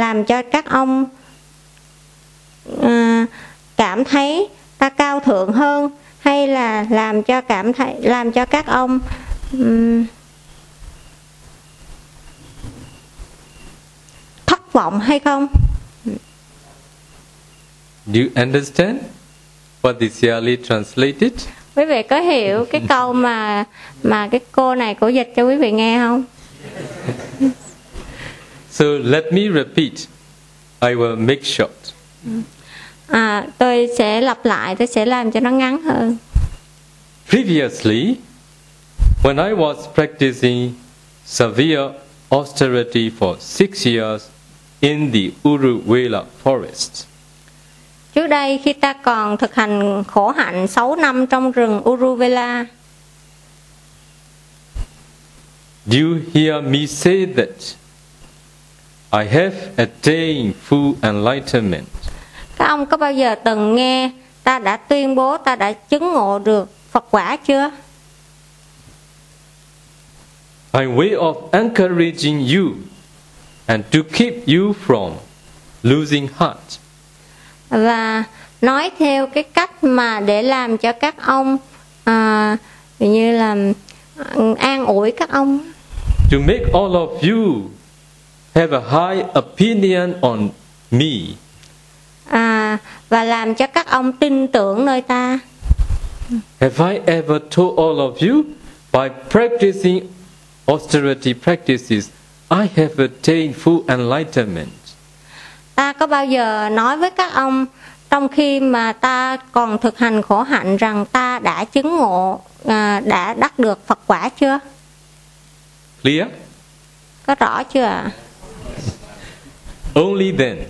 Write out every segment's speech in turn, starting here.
làm cho các ông à, cảm thấy ta cao thượng hơn hay là làm cho cảm thấy làm cho các ông um, thất vọng hay không? Do you understand what is really translated? Quý vị có hiểu cái câu mà mà cái cô này cổ dịch cho quý vị nghe không? so let me repeat. I will make short. À, tôi sẽ lặp lại, tôi sẽ làm cho nó ngắn hơn. Previously, when I was practicing severe austerity for six years in the Uruvela forest, Trước đây khi ta còn thực hành khổ hạnh 6 năm trong rừng Uruvela, do you hear me say that I have attained full enlightenment? các ông có bao giờ từng nghe ta đã tuyên bố ta đã chứng ngộ được Phật quả chưa? by way of encouraging you and to keep you from losing heart. Và nói theo cái cách mà để làm cho các ông à, như là ừ, an ủi các ông To make all of you have a high opinion on me. à, và làm cho các ông tin tưởng nơi ta. Have I ever told all of you by practicing austerity practices, I have attained full enlightenment? Ta có bao giờ nói với các ông trong khi mà ta còn thực hành khổ hạnh rằng ta đã chứng ngộ à, đã đắc được Phật quả chưa? Clear? Có rõ chưa ạ? Only then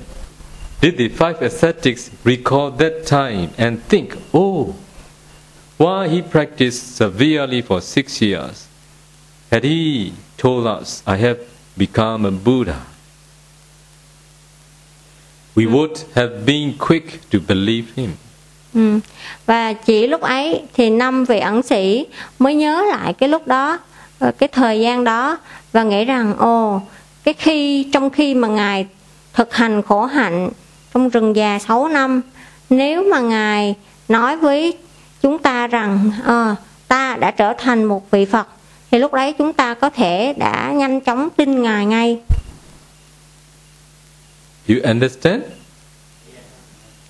did the five ascetics recall that time and think, oh, why he practiced severely for six years. Had he told us, I have become a Buddha, we hmm. would have been quick to believe him. Ừ. Và chỉ lúc ấy thì năm vị ẩn sĩ mới nhớ lại cái lúc đó, cái thời gian đó và nghĩ rằng ồ, cái khi trong khi mà ngài thực hành khổ hạnh trong rừng già 6 năm, nếu mà ngài nói với chúng ta rằng ờ, ta đã trở thành một vị Phật thì lúc đấy chúng ta có thể đã nhanh chóng tin ngài ngay. You understand?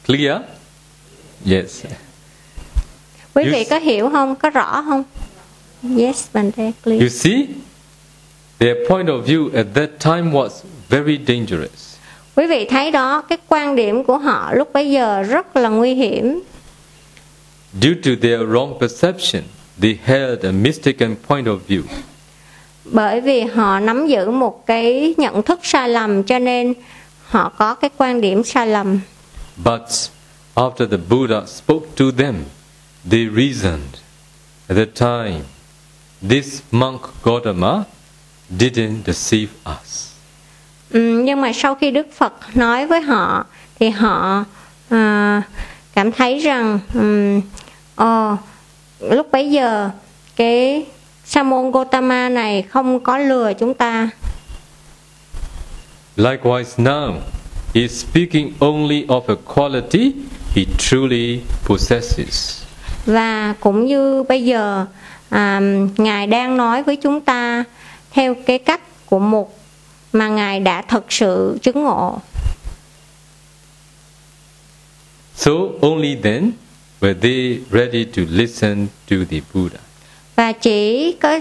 Clear? Yes. Quý You vị có hiểu không? Có rõ không? Yes, Bante, please. You see, their point of view at that time was very dangerous. Quý vị thấy đó, cái quan điểm của họ lúc bấy giờ rất là nguy hiểm. Due to their wrong perception, they held a mistaken point of view. Bởi vì họ nắm giữ một cái nhận thức sai lầm cho nên họ có cái quan điểm sai lầm. But after the Buddha spoke to them, they reasoned. At that time, this monk Gautama didn't deceive us. Ừ, nhưng mà sau khi Đức Phật nói với họ thì họ à, cảm thấy rằng ừm, ồ, lúc bấy giờ cái Sa môn Gotama này không có lừa chúng ta. Likewise, now, is speaking only of a quality he truly possesses. Và cũng như bây giờ à, Ngài đang nói với chúng ta theo cái cách của một mà Ngài đã thực sự chứng ngộ. So only then were they ready to listen to the Buddha. Và chỉ có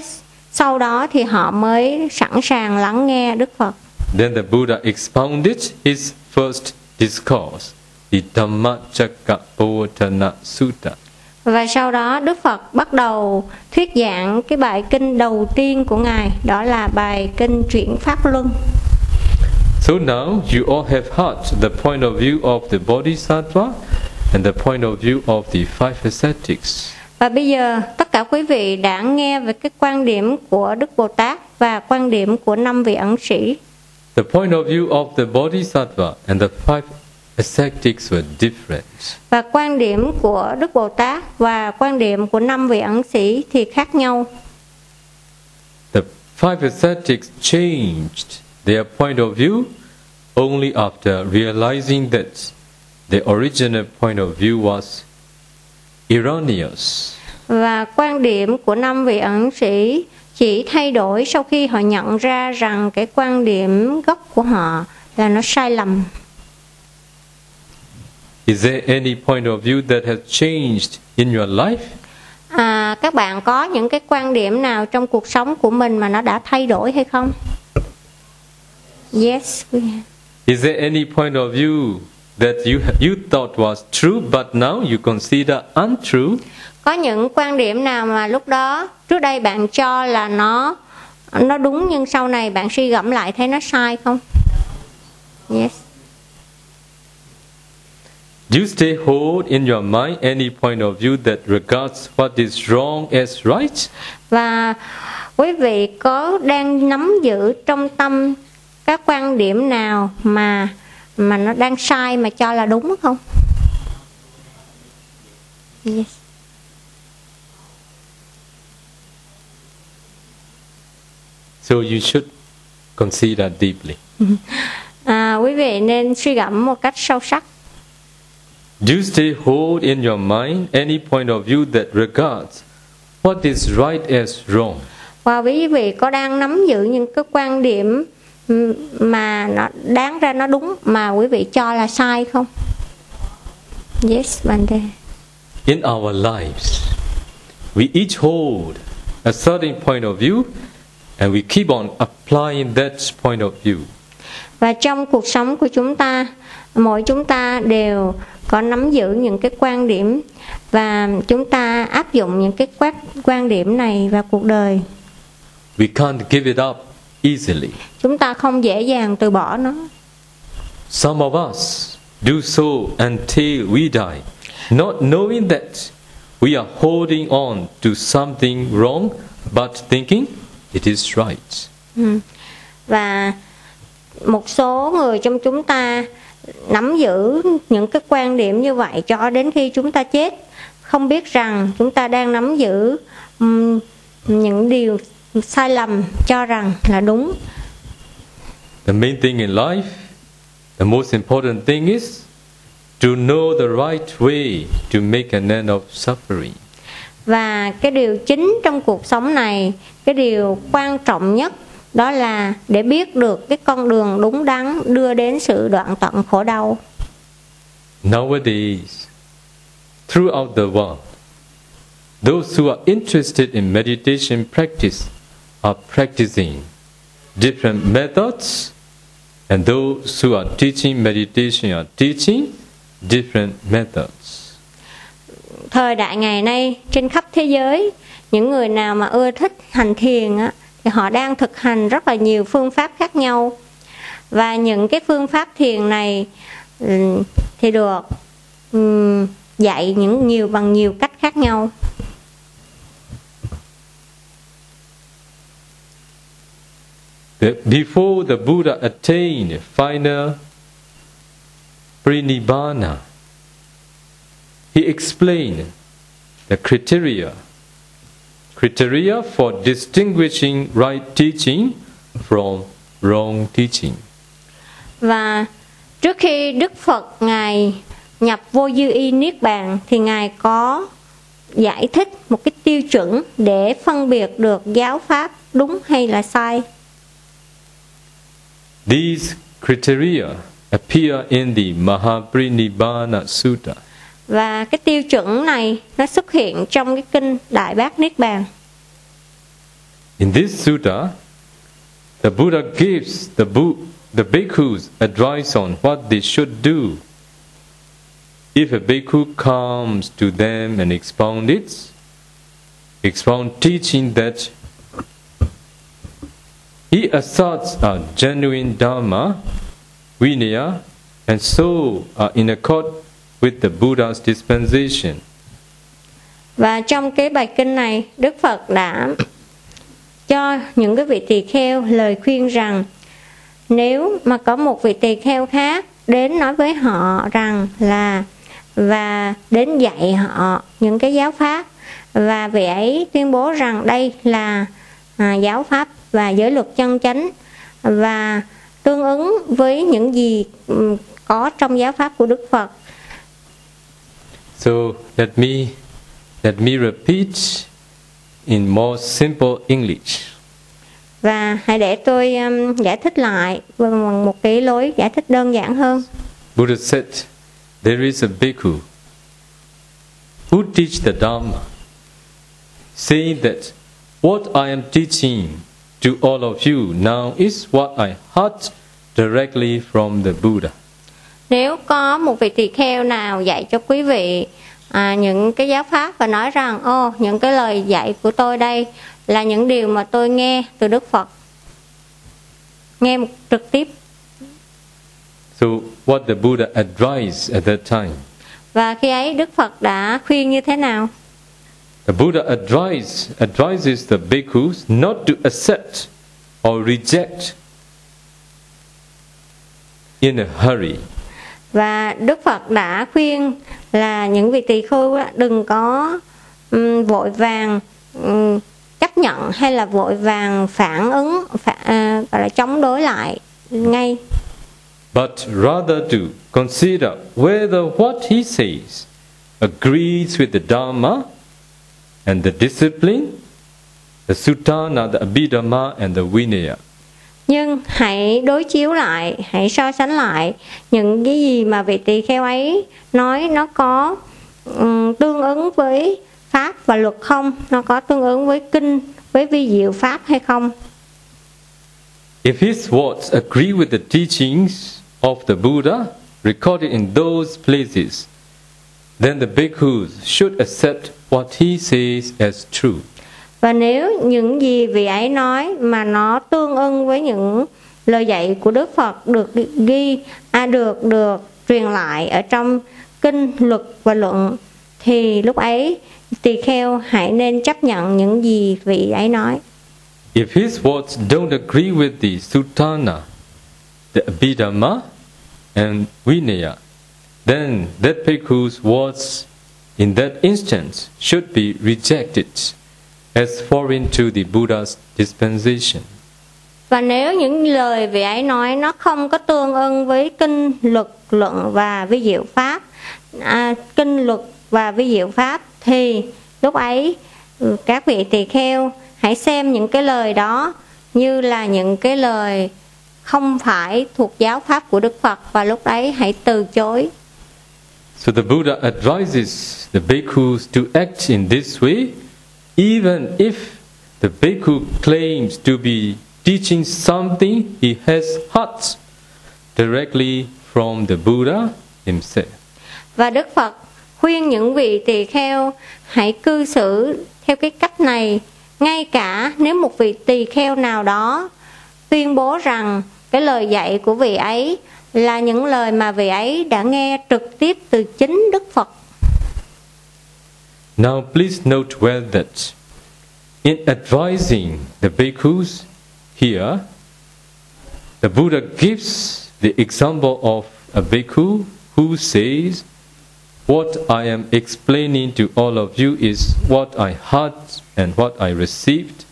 sau đó thì họ mới sẵn sàng lắng nghe Đức Phật. Then the Buddha expounded his first discourse, the Dhammacakkappavattana Sutta. Và sau đó Đức Phật bắt đầu thuyết giảng cái bài kinh đầu tiên của Ngài, đó là bài kinh chuyển Pháp Luân. So now you all have heard the point of view of the Bodhisattva and the point of view of the five ascetics. Và bây giờ tất cả quý vị đã nghe về cái quan điểm của Đức Bồ Tát và quan điểm của năm vị ẩn sĩ. The point of view of the Bodhisattva and the five ascetics were different. Và quan điểm của Đức Bồ Tát và quan điểm của năm vị ẩn sĩ thì khác nhau. The five ascetics changed their point of view only after realizing that the original point of view was erroneous. và quan điểm của năm vị ẩn sĩ chỉ thay đổi sau khi họ nhận ra rằng cái quan điểm gốc của họ là nó sai lầm Is there any point of view that has changed in your life? à, các bạn có những cái quan điểm nào trong cuộc sống của mình mà nó đã thay đổi hay không yes we have. Is there any point of view that you you thought was true but now you consider untrue? có những quan điểm nào mà lúc đó trước đây bạn cho là nó nó đúng nhưng sau này bạn suy gẫm lại thấy nó sai không yes Do you still hold in your mind any point of view that regards what is wrong as right? và quý vị có đang nắm giữ trong tâm các quan điểm nào mà mà nó đang sai mà cho là đúng không yes. So you should consider deeply. à, quý vị nên suy gẫm một cách sâu sắc Do you still hold in your mind any point of view that regards what is right as wrong? và quý vị có đang nắm giữ những cái quan điểm mà nó đáng ra nó đúng mà quý vị cho là sai không yes Bante In our lives, we each hold a certain point of view and we keep on applying that point of view. và trong cuộc sống của chúng ta mỗi chúng ta đều có nắm giữ những cái quan điểm và chúng ta áp dụng những cái quan quan điểm này vào cuộc đời We can't give it up easily. chúng ta không dễ dàng từ bỏ nó Some of us do so until we die, not knowing that we are holding on to something wrong, but thinking it is right. Ừ. và một số người trong chúng ta nắm giữ những cái quan điểm như vậy cho đến khi chúng ta chết không biết rằng chúng ta đang nắm giữ những điều sai lầm cho rằng là đúng The main thing in life, the most important thing is to know the right way to make an end of suffering. và cái điều chính trong cuộc sống này cái điều quan trọng nhất đó là để biết được cái con đường đúng đắn đưa đến sự đoạn tận khổ đau Nowadays, throughout the world, those who are interested in meditation practice are practicing different methods, and those who are teaching meditation are teaching different methods. thời đại ngày nay trên khắp thế giới những người nào mà ưa thích hành thiền á, thì họ đang thực hành rất là nhiều phương pháp khác nhau. Và những cái phương pháp thiền này thì được dạy những nhiều bằng nhiều cách khác nhau. Before the Buddha attained final Prinibbana, he explained the criteria criteria for distinguishing right teaching from wrong teaching. và trước khi Đức Phật ngài nhập vô dư y niết bàn thì ngài có giải thích một cái tiêu chuẩn để phân biệt được giáo pháp đúng hay là sai These criteria appear in the Mahaprinibbana Sutta và cái tiêu chuẩn này nó xuất hiện trong cái kinh Đại Bát Niết Bàn In this sutta, the Buddha gives the, Bu- the bhikkhus advice on what they should do. If a bhikkhu comes to them and expound it, expound teaching that he asserts a genuine dharma, vinaya, and so are in accord with the Buddha's dispensation. và trong cái bài kinh này Đức Phật đã cho những cái vị tỳ kheo lời khuyên rằng nếu mà có một vị tỳ kheo khác đến nói với họ rằng là và đến dạy họ những cái giáo pháp và vị ấy tuyên bố rằng đây là à, giáo pháp và giới luật chân chánh và tương ứng với những gì ừ, có trong giáo pháp của Đức Phật. So let me let me repeat in more simple English. Và hãy để tôi um, giải thích lại bằng một cái lối giải thích đơn giản hơn. Buddha said, There is a bhikkhu who teach the Dharma, saying that what I am teaching to all of you now is what I heard directly from the Buddha. Nếu có một vị tỳ kheo nào dạy cho quý vị à, những cái giáo pháp và nói rằng ô những cái lời dạy của tôi đây là những điều mà tôi nghe từ Đức Phật nghe một trực tiếp So, what the Buddha advised at that time? và khi ấy Đức Phật đã khuyên như thế nào The Buddha advised, advises the bhikkhus not to accept or reject in a hurry và Đức Phật đã khuyên là những vị tỳ khưu đừng có um, vội vàng um, chấp nhận hay là vội vàng phản ứng phản, uh, à, gọi là chống đối lại ngay but rather to consider whether what he says agrees with the Dharma and the discipline, the Sutana, the Abhidhamma, and the Vinaya nhưng hãy đối chiếu lại hãy so sánh lại những cái gì mà vị tỳ kheo ấy nói nó có um, tương ứng với pháp và luật không nó có tương ứng với kinh với vi diệu pháp hay không If his words agree with the teachings of the Buddha recorded in those places, then the bhikkhus should accept what he says as true và nếu những gì vị ấy nói mà nó tương ưng với những lời dạy của Đức Phật được ghi à, được được truyền lại ở trong kinh luật và luận thì lúc ấy tỳ kheo hãy nên chấp nhận những gì vị ấy nói. If his words don't agree with the Sutana, the Abhidhamma, and Vinaya, then that bhikkhu's words in that instance should be rejected as foreign to the Buddha's dispensation. và nếu những lời vị ấy nói nó không có tương ưng với kinh luật luận và vi diệu pháp à, kinh luật và vi diệu pháp thì lúc ấy ừ, các vị tỳ kheo hãy xem những cái lời đó như là những cái lời không phải thuộc giáo pháp của Đức Phật và lúc đấy hãy từ chối So the Buddha advises the bhikkhus to act in this way, even if the bhikkhu claims to be teaching something, he has heard directly from the Buddha himself. và Đức Phật khuyên những vị tỳ kheo hãy cư xử theo cái cách này, ngay cả nếu một vị tỳ kheo nào đó tuyên bố rằng cái lời dạy của vị ấy là những lời mà vị ấy đã nghe trực tiếp từ chính Đức Phật Now, please note well that in advising the bhikkhus here, the Buddha gives the example of a bhikkhu who says, What I am explaining to all of you is what I heard and what I received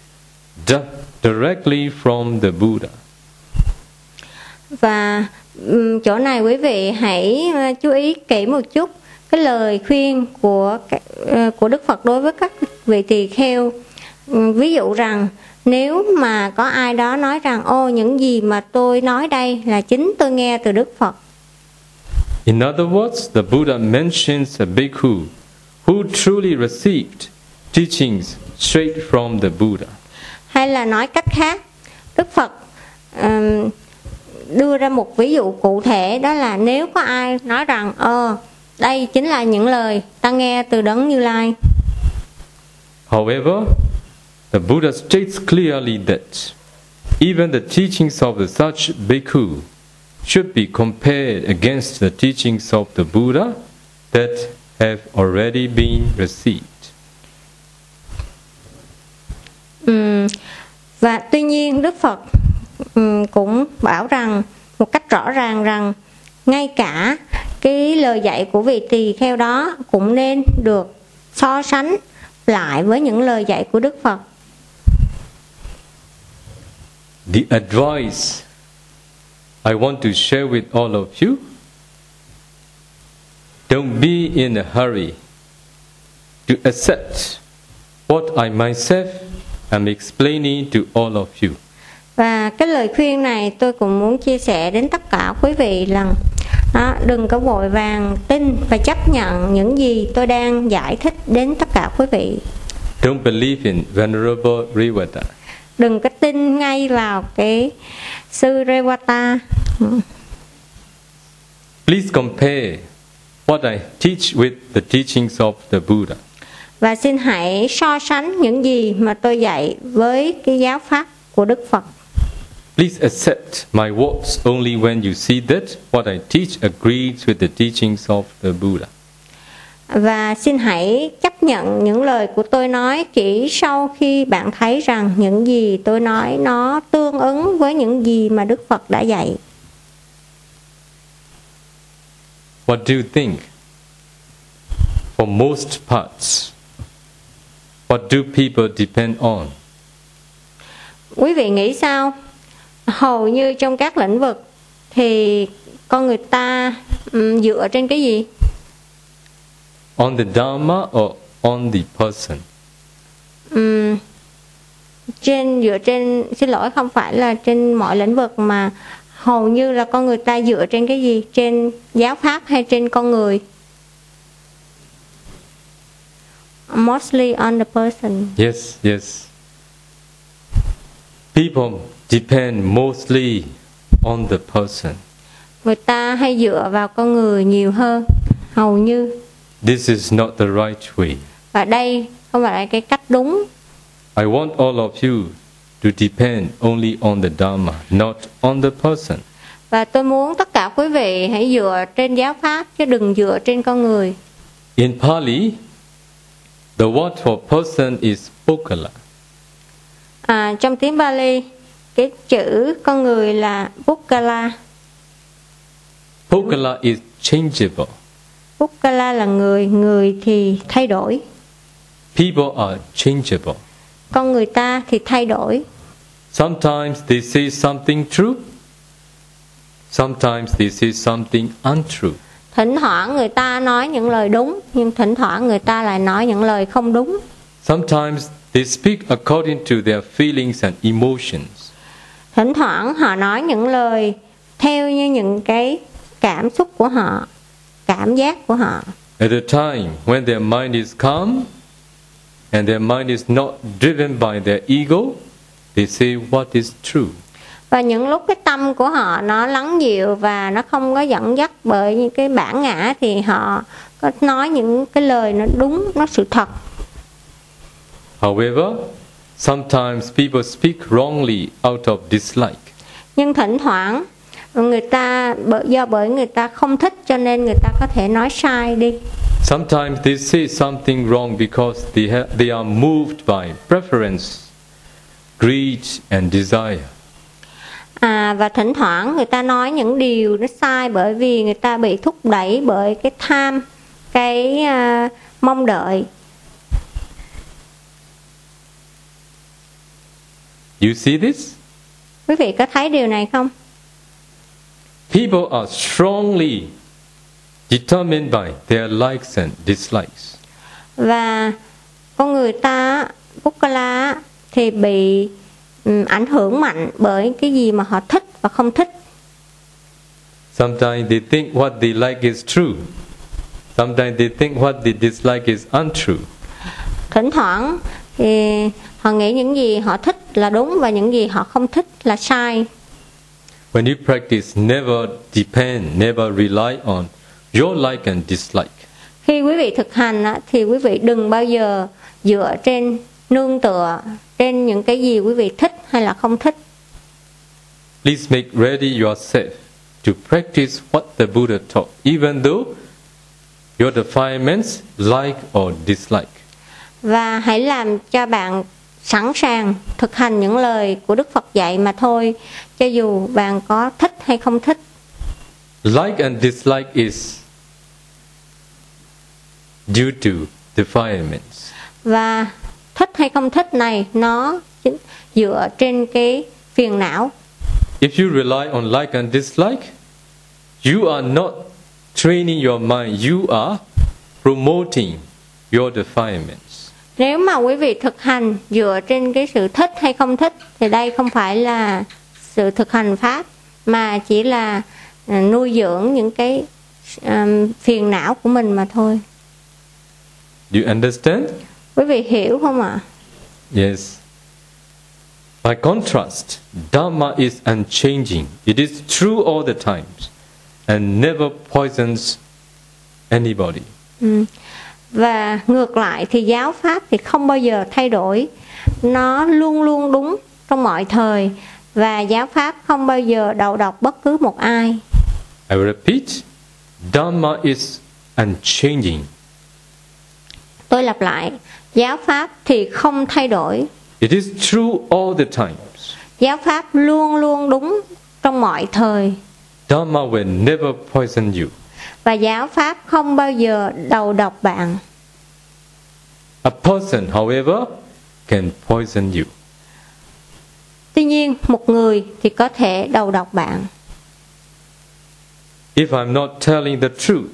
di- directly from the Buddha. và ừm, chỗ này quý vị hãy chú ý kỹ một chút cái lời khuyên của ờ, của Đức Phật đối với các vị tỳ kheo Ừm, ví dụ rằng nếu mà có ai đó nói rằng ô những gì mà tôi nói đây là chính tôi nghe từ Đức Phật In other words, the Buddha mentions a bhikkhu who truly received teachings straight from the Buddha. hay là nói cách khác Đức Phật ừm, đưa ra một ví dụ cụ thể đó là nếu có ai nói rằng ờ đây chính là những lời ta nghe từ đấng Như Lai However, the Buddha states clearly that even the teachings of the such bhikkhu should be compared against the teachings of the Buddha that have already been received. Ừm, và tuy nhiên Đức Phật ừm, cũng bảo rằng một cách rõ ràng rằng ngay cả cái lời dạy của vị tỳ kheo đó cũng nên được so sánh lại với những lời dạy của Đức Phật The advice I want to share with all of you. Don't be in a hurry to accept what I myself am explaining to all of you. Và cái lời khuyên này tôi cũng muốn chia sẻ đến tất cả quý vị rằng đó, đừng có vội vàng tin và chấp nhận những gì tôi đang giải thích đến tất cả quý vị. Don't believe in Venerable Rivata. Đừng có tin ngay vào cái sư Rewata. Please compare what I teach with the teachings of the Buddha. Và xin hãy so sánh những gì mà tôi dạy với cái giáo pháp của Đức Phật. Please accept my words only when you see that what I teach agrees with the teachings of the Buddha. Và xin hãy chấp nhận những lời của tôi nói chỉ sau khi bạn thấy rằng những gì tôi nói nó tương ứng với những gì mà Đức Phật đã dạy. What do you think? For most parts, what do people depend on? Quý vị nghĩ sao? Hầu như trong các lĩnh vực thì con người ta um, dựa trên cái gì? On the Dharma or on the person? Ừm, trên dựa trên xin lỗi không phải là trên mọi lĩnh vực mà hầu như là con người ta dựa trên cái gì trên giáo pháp hay trên con người mostly on the person Yes, yes. People depend mostly on the person. người ta hay dựa vào con người nhiều hơn hầu như This is not the right way. và đây không phải là cái cách đúng I want all of you to depend only on the Dharma, not on the person. và tôi muốn tất cả quý vị hãy dựa trên giáo pháp chứ đừng dựa trên con người In Pali, the word for person is Pokala. à, trong tiếng Bali cái chữ con người là Bukkala Pokala is changeable. Bukkala là người người thì thay đổi People are changeable. con người ta thì thay đổi Sometimes they say something true, sometimes they say something untrue. thỉnh thoảng người ta nói những lời đúng nhưng thỉnh thoảng người ta lại nói những lời không đúng Sometimes they speak according to their feelings and emotions. Thỉnh thoảng họ nói những lời theo như những cái cảm xúc của họ cảm giác của họ At the time when their mind is calm and their mind is not driven by their ego, they say what is true. và những lúc cái tâm của họ nó lắng dịu và nó không có dẫn dắt bởi những cái bản ngã thì họ có nói những cái lời nó đúng nó sự thật However, sometimes people speak wrongly out of dislike. nhưng thỉnh thoảng người ta bởi do bởi người ta không thích cho nên người ta có thể nói sai đi Sometimes they say something wrong because they, ha- they are moved by preference, greed, and desire. à, và thỉnh thoảng người ta nói những điều nó sai bởi vì người ta bị thúc đẩy bởi cái tham cái à, mong đợi You see this? quý vị có thấy điều này không People are strongly determined by their likes and dislikes. và con người ta Bukkala thì bị ừm, ảnh hưởng mạnh bởi cái gì mà họ thích và không thích Sometimes they think what they like is true. Sometimes they think what they dislike is untrue. thỉnh thoảng thì họ nghĩ những gì họ thích là đúng và những gì họ không thích là sai When you practice, never depend, never rely on your like and dislike. khi quý vị thực hành á, thì quý vị đừng bao giờ dựa trên nương tựa trên những cái gì quý vị thích hay là không thích Please make ready yourself to practice what the Buddha taught, even though your defilements like or dislike. và hãy làm cho bạn sẵn sàng thực hành những lời của Đức Phật dạy mà thôi cho dù bạn có thích hay không thích Like and dislike is due to defilements. và thích hay không thích này nó chính- dựa trên cái phiền não If you rely on like and dislike, you are not training your mind, you are promoting your defilements. Nếu mà quý vị thực hành dựa trên cái sự thích hay không thích thì đây không phải là sự thực hành pháp mà chỉ là à, nuôi dưỡng những cái um, phiền não của mình mà thôi. Do you understand? Quý vị hiểu không ạ? Yes. By contrast, Dharma is unchanging. It is true all the times and never poisons anybody. Ừ. Và ngược lại thì giáo pháp thì không bao giờ thay đổi, nó luôn luôn đúng trong mọi thời và giáo pháp không bao giờ đầu độc bất cứ một ai. I repeat Dharma is unchanging. Tôi lặp lại, giáo pháp thì không thay đổi, It is true all the times. giáo pháp luôn luôn đúng trong mọi thời Dharma will never poison you. và giáo pháp không bao giờ đầu độc bạn. A person, however, can poison you. Tuy nhiên, một người thì có thể đầu độc bạn. If I'm not telling the truth,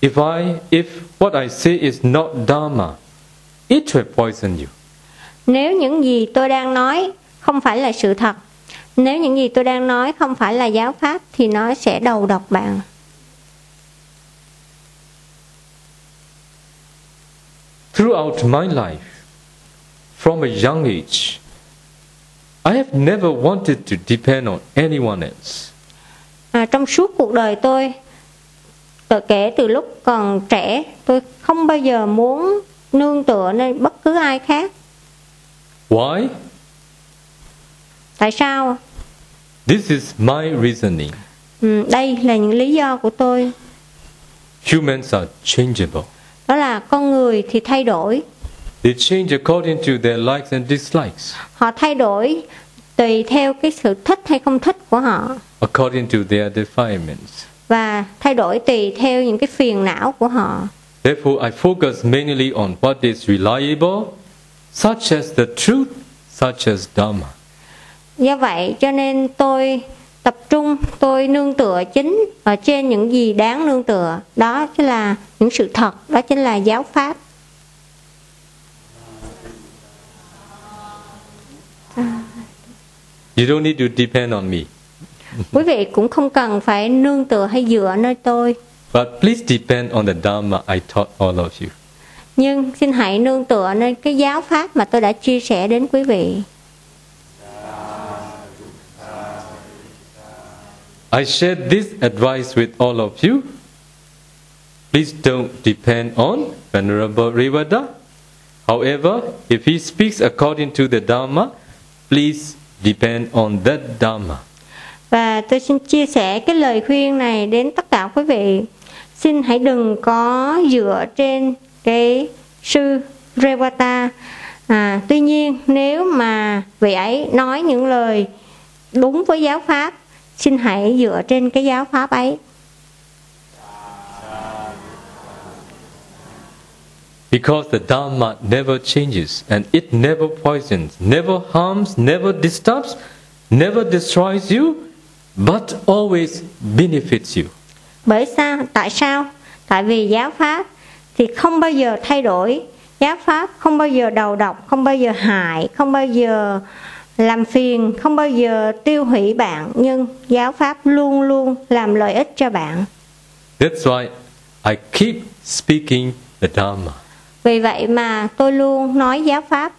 if I if what I say is not Dharma, it will poison you. Nếu những gì tôi đang nói không phải là sự thật, nếu những gì tôi đang nói không phải là giáo pháp thì nó sẽ đầu độc bạn. Throughout my life, from a young age, I have never wanted to depend on anyone else. À, trong suốt cuộc đời tôi, tự kể từ lúc còn trẻ, tôi không bao giờ muốn nương tựa lên bất cứ ai khác. Why? Tại sao? This is my reasoning. Ừ, đây là những lý do của tôi. Humans are changeable. Đó là con người thì thay đổi, They change according to their likes and dislikes, họ thay đổi tùy theo cái sự thích hay không thích của họ according to their defilements. và thay đổi tùy theo những cái phiền não của họ. Therefore, I focus mainly on what is reliable, such as the truth, such as Dhamma. Do vậy cho nên tôi tập trung, tôi nương tựa chính ở trên những gì đáng nương tựa. Đó chính là những sự thật, đó chính là giáo pháp. You don't need to depend on me, Quý vị cũng không cần phải nương tựa hay dựa nơi tôi. but please depend on the Dhamma I taught all of you. Nhưng xin hãy nương tựa nơi cái giáo pháp mà tôi đã chia sẻ đến quý vị. I share this advice with all of you. Please don't depend on Venerable Rivada. However, if he speaks according to the Dharma, please depend on that Dharma. Và tôi xin chia sẻ cái lời khuyên này đến tất cả quý vị. Xin hãy đừng có dựa trên cái sư Rewata. À, tuy nhiên nếu mà vị ấy nói những lời đúng với giáo pháp, xin hãy dựa trên cái giáo pháp ấy. Because the Dhamma never changes and it never poisons, never harms, never disturbs, never destroys you, but always benefits you. Bởi sao? Tại sao? Tại vì giáo pháp thì không bao giờ thay đổi. Giáo pháp không bao giờ đầu độc, không bao giờ hại, không bao giờ làm phiền, không bao giờ tiêu hủy bạn. Nhưng giáo pháp luôn luôn làm lợi ích cho bạn. That's why I keep speaking the Dhamma. Vì vậy mà tôi luôn nói giáo pháp.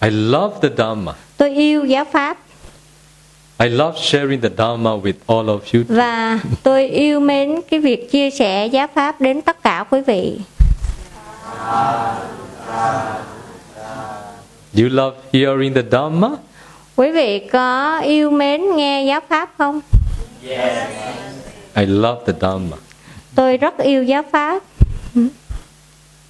I love the Dhamma. Tôi yêu giáo pháp I love sharing the Dhamma with all of you. và tôi yêu mến cái việc chia sẻ giáo pháp đến tất cả quý vị. You love hearing the Dhamma? Quý vị có yêu mến nghe giáo pháp không? I love the Dhamma. Tôi rất yêu giáo pháp.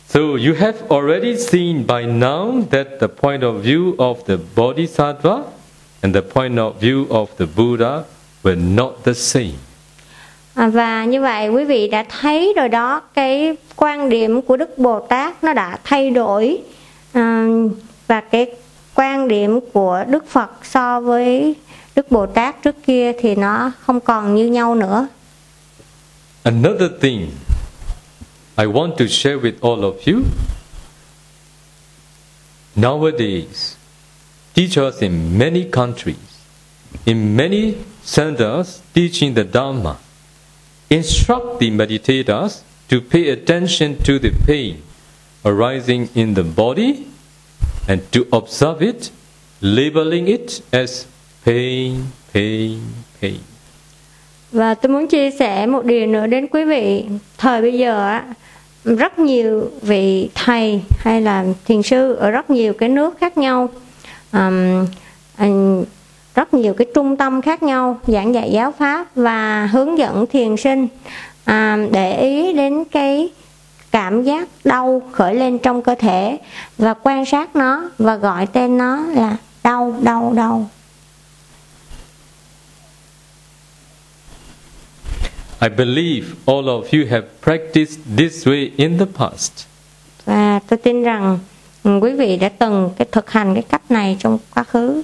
So you have already seen by now that the point of view of the Bodhisattva and the point of view of the Buddha were not the same. À, và như vậy quý vị đã thấy rồi đó cái quan điểm của Đức Bồ Tát nó đã thay đổi à, và cái quan điểm của Đức Phật so với Đức Bồ Tát trước kia thì nó không còn như nhau nữa. Another thing I want to share with all of you nowadays, teachers in many countries, in many centers teaching the Dharma, instruct the meditators to pay attention to the pain arising in the body and to observe it, labeling it as pain, pain, pain. Và tôi muốn chia sẻ một điều nữa đến quý vị. Thời bây giờ á, rất nhiều vị thầy hay là thiền sư ở rất nhiều cái nước khác nhau, um, rất nhiều cái trung tâm khác nhau giảng dạy giáo pháp và hướng dẫn thiền sinh um, để ý đến cái cảm giác đau khởi lên trong cơ thể và quan sát nó và gọi tên nó là đau đau đau I believe all of you have practiced this way in the past. và tôi tin rằng quý vị đã từng cái thực hành cái cách này trong quá khứ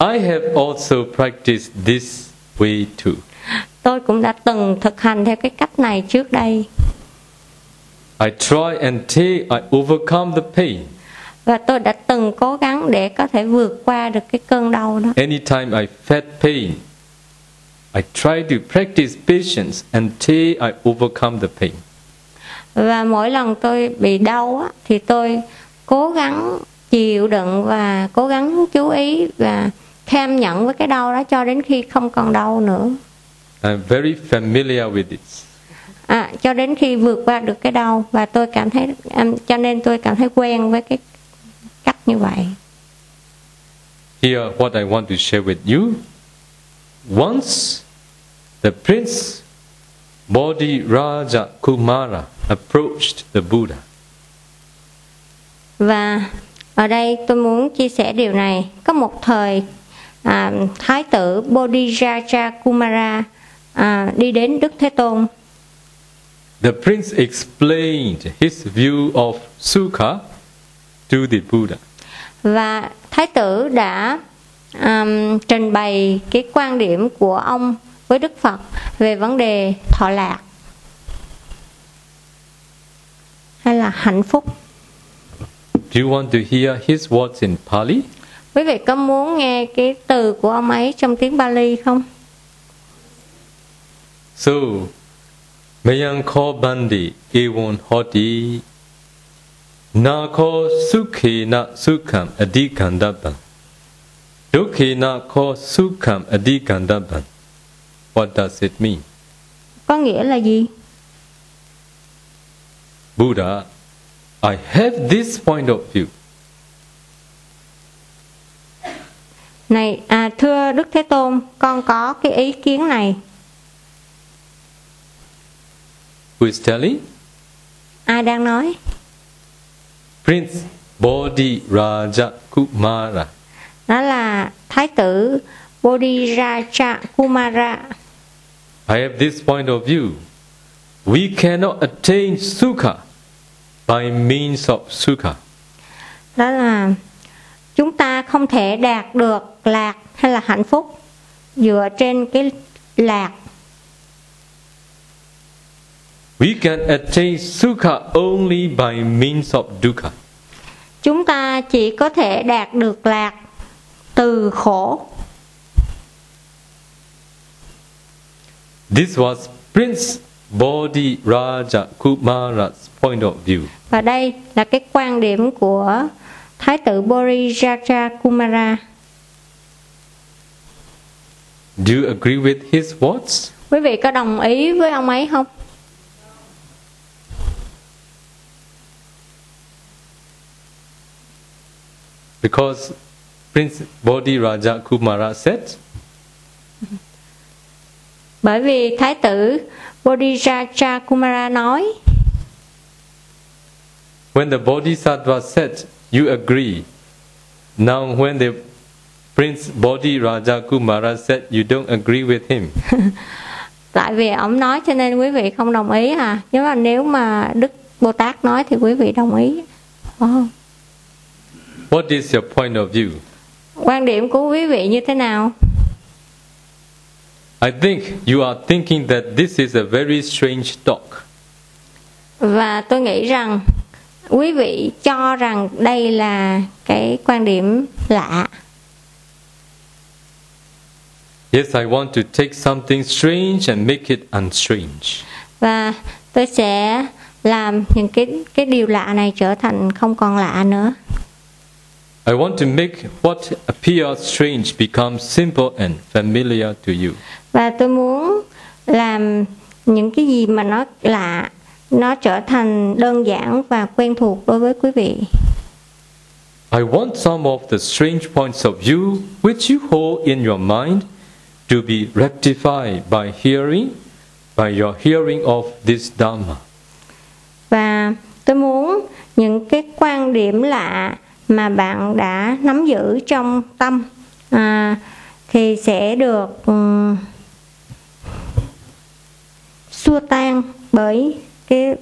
I have also practiced this way too. Tôi cũng đã từng thực hành theo cái cách này trước đây I try until I overcome the pain. và tôi đã từng cố gắng để có thể vượt qua được cái cơn đau đó Anytime I felt pain, I try to practice patience until I overcome the pain. và mỗi lần tôi bị đau á, thì tôi cố gắng chịu đựng và cố gắng chú ý và tham nhận với cái đau đó cho đến khi không còn đau nữa I'm very familiar with it. à, cho đến khi vượt qua được cái đau và tôi cảm thấy em- cho nên tôi cảm thấy quen với cái cách như vậy Here, what I want to share with you. Once the prince Bodhi Raja Kumara approached the Buddha. và ở đây tôi muốn chia sẻ điều này có một thời à, thái tử Bodhiraja Kumara à, đi đến Đức Thế Tôn The prince explained his view of Sukha to the Buddha. và thái tử đã um, trình bày cái quan điểm của ông với Đức Phật về vấn đề thọ lạc hay là hạnh phúc. Do you want to hear his words in Pali? Quý vị có muốn nghe cái từ của ông ấy trong tiếng Bali không? So, Mayan ko bandi ewan hoti na ko sukhe na sukham adikandaban dukhe na ko sukham adikandaban What does it mean? Có nghĩa là gì? Buddha, I have this point of view. Này, à, thưa Đức Thế Tôn, con có cái ý kiến này. Who is telling? Ai đang nói? Prince Bodhi Raja Kumara. Đó là Thái tử Bodhiraja Kumara. I have this point of view. We cannot attain sukha by means of sukha. Đó là chúng ta không thể đạt được lạc hay là hạnh phúc dựa trên cái lạc We can attain sukha only by means of dukkha. chúng ta chỉ có thể đạt được lạc từ khổ This was Prince Bodhi Raja Kumara's point of view. và đây là cái quan điểm của thái tử Bodhiraja Kumara Do you agree with his words? quý vị có đồng ý với ông ấy không Because Prince Bodhi Raja Kumara said, bởi vì thái tử Bodhiraja Kumara nói when the Bodhisattva said, you agree. Now when the Prince Bodhi Raja Kumara said, you don't agree with him. tại vì ông nói cho nên quý vị không đồng ý à nhưng mà nếu mà Đức Bồ Tát nói thì quý vị đồng ý Phải không? What is your point of view? quan điểm của quý vị như thế nào I think you are thinking that this is a very strange talk. và tôi nghĩ rằng quý vị cho rằng đây là cái quan điểm lạ Yes, I want to take something strange and make it unstrange. và tôi sẽ làm những cái cái điều lạ này trở thành không còn lạ nữa I want to make what appears strange become simple and familiar to you. và tôi muốn làm những cái gì mà nó lạ nó trở thành đơn giản và quen thuộc đối với quý vị I want some of the strange points of view which you hold in your mind to be rectified by hearing, by your hearing of this Dhamma. và tôi muốn những cái quan điểm lạ mà bạn đã nắm giữ trong tâm à, thì sẽ được um, xua tan bởi cái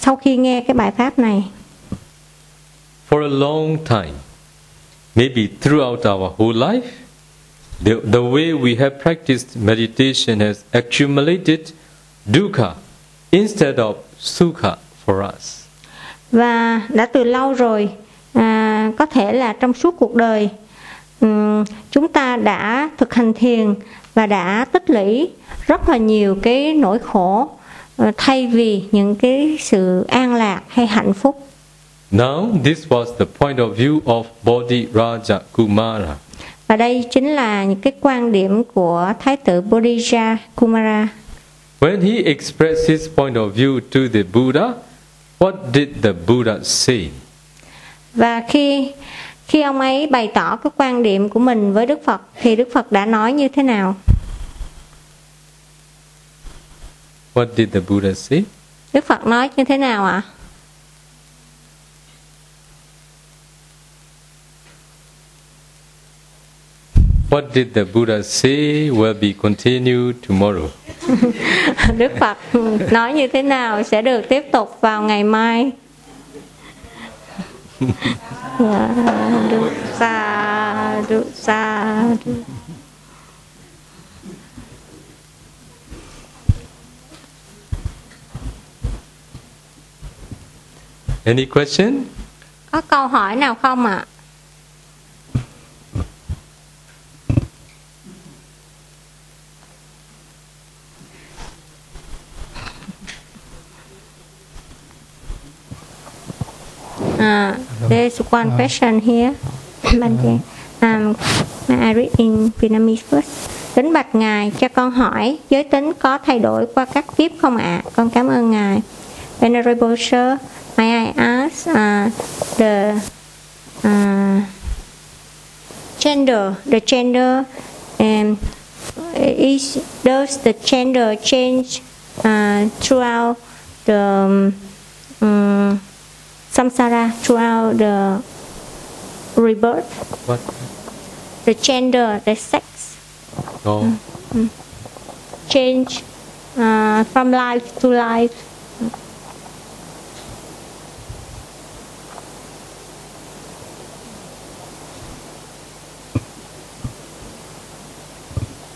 sau khi nghe cái bài pháp này For a long time, maybe throughout our whole life, the, the way we have practiced meditation has accumulated dukkha instead of sukha for us. và đã từ lâu rồi à, có thể là trong suốt cuộc đời ừm, chúng ta đã thực hành thiền và đã tích lũy rất là nhiều cái nỗi khổ ờ, thay vì những cái sự an lạc hay hạnh phúc Now, this was the point of view of Bodhi Raja Kumara. và đây chính là những cái quan điểm của thái tử Bodhija Kumara When he expressed his point of view to the Buddha, what did the Buddha say? Và khi khi ông ấy bày tỏ cái quan điểm của mình với Đức Phật thì Đức Phật đã nói như thế nào What did the Buddha say? Đức Phật nói như thế nào ạ What did the Buddha say will be continued tomorrow. Đức Phật nói như thế nào sẽ được tiếp tục vào ngày mai. Sadu, sadu, sadu. Any question? Có câu hỏi nào không ạ? Uh, there's one question here. Bante. Um, I read in Vietnamese first? Kính bạch Ngài, cho con hỏi, giới tính có thay đổi qua các kiếp không ạ? Con cảm ơn Ngài. Venerable Sir, may I ask uh, the uh, gender, the gender, um, is does the gender change uh, throughout the um, samsara, throughout the rebirth? What? The gender, the sex No. change uh, from life to life.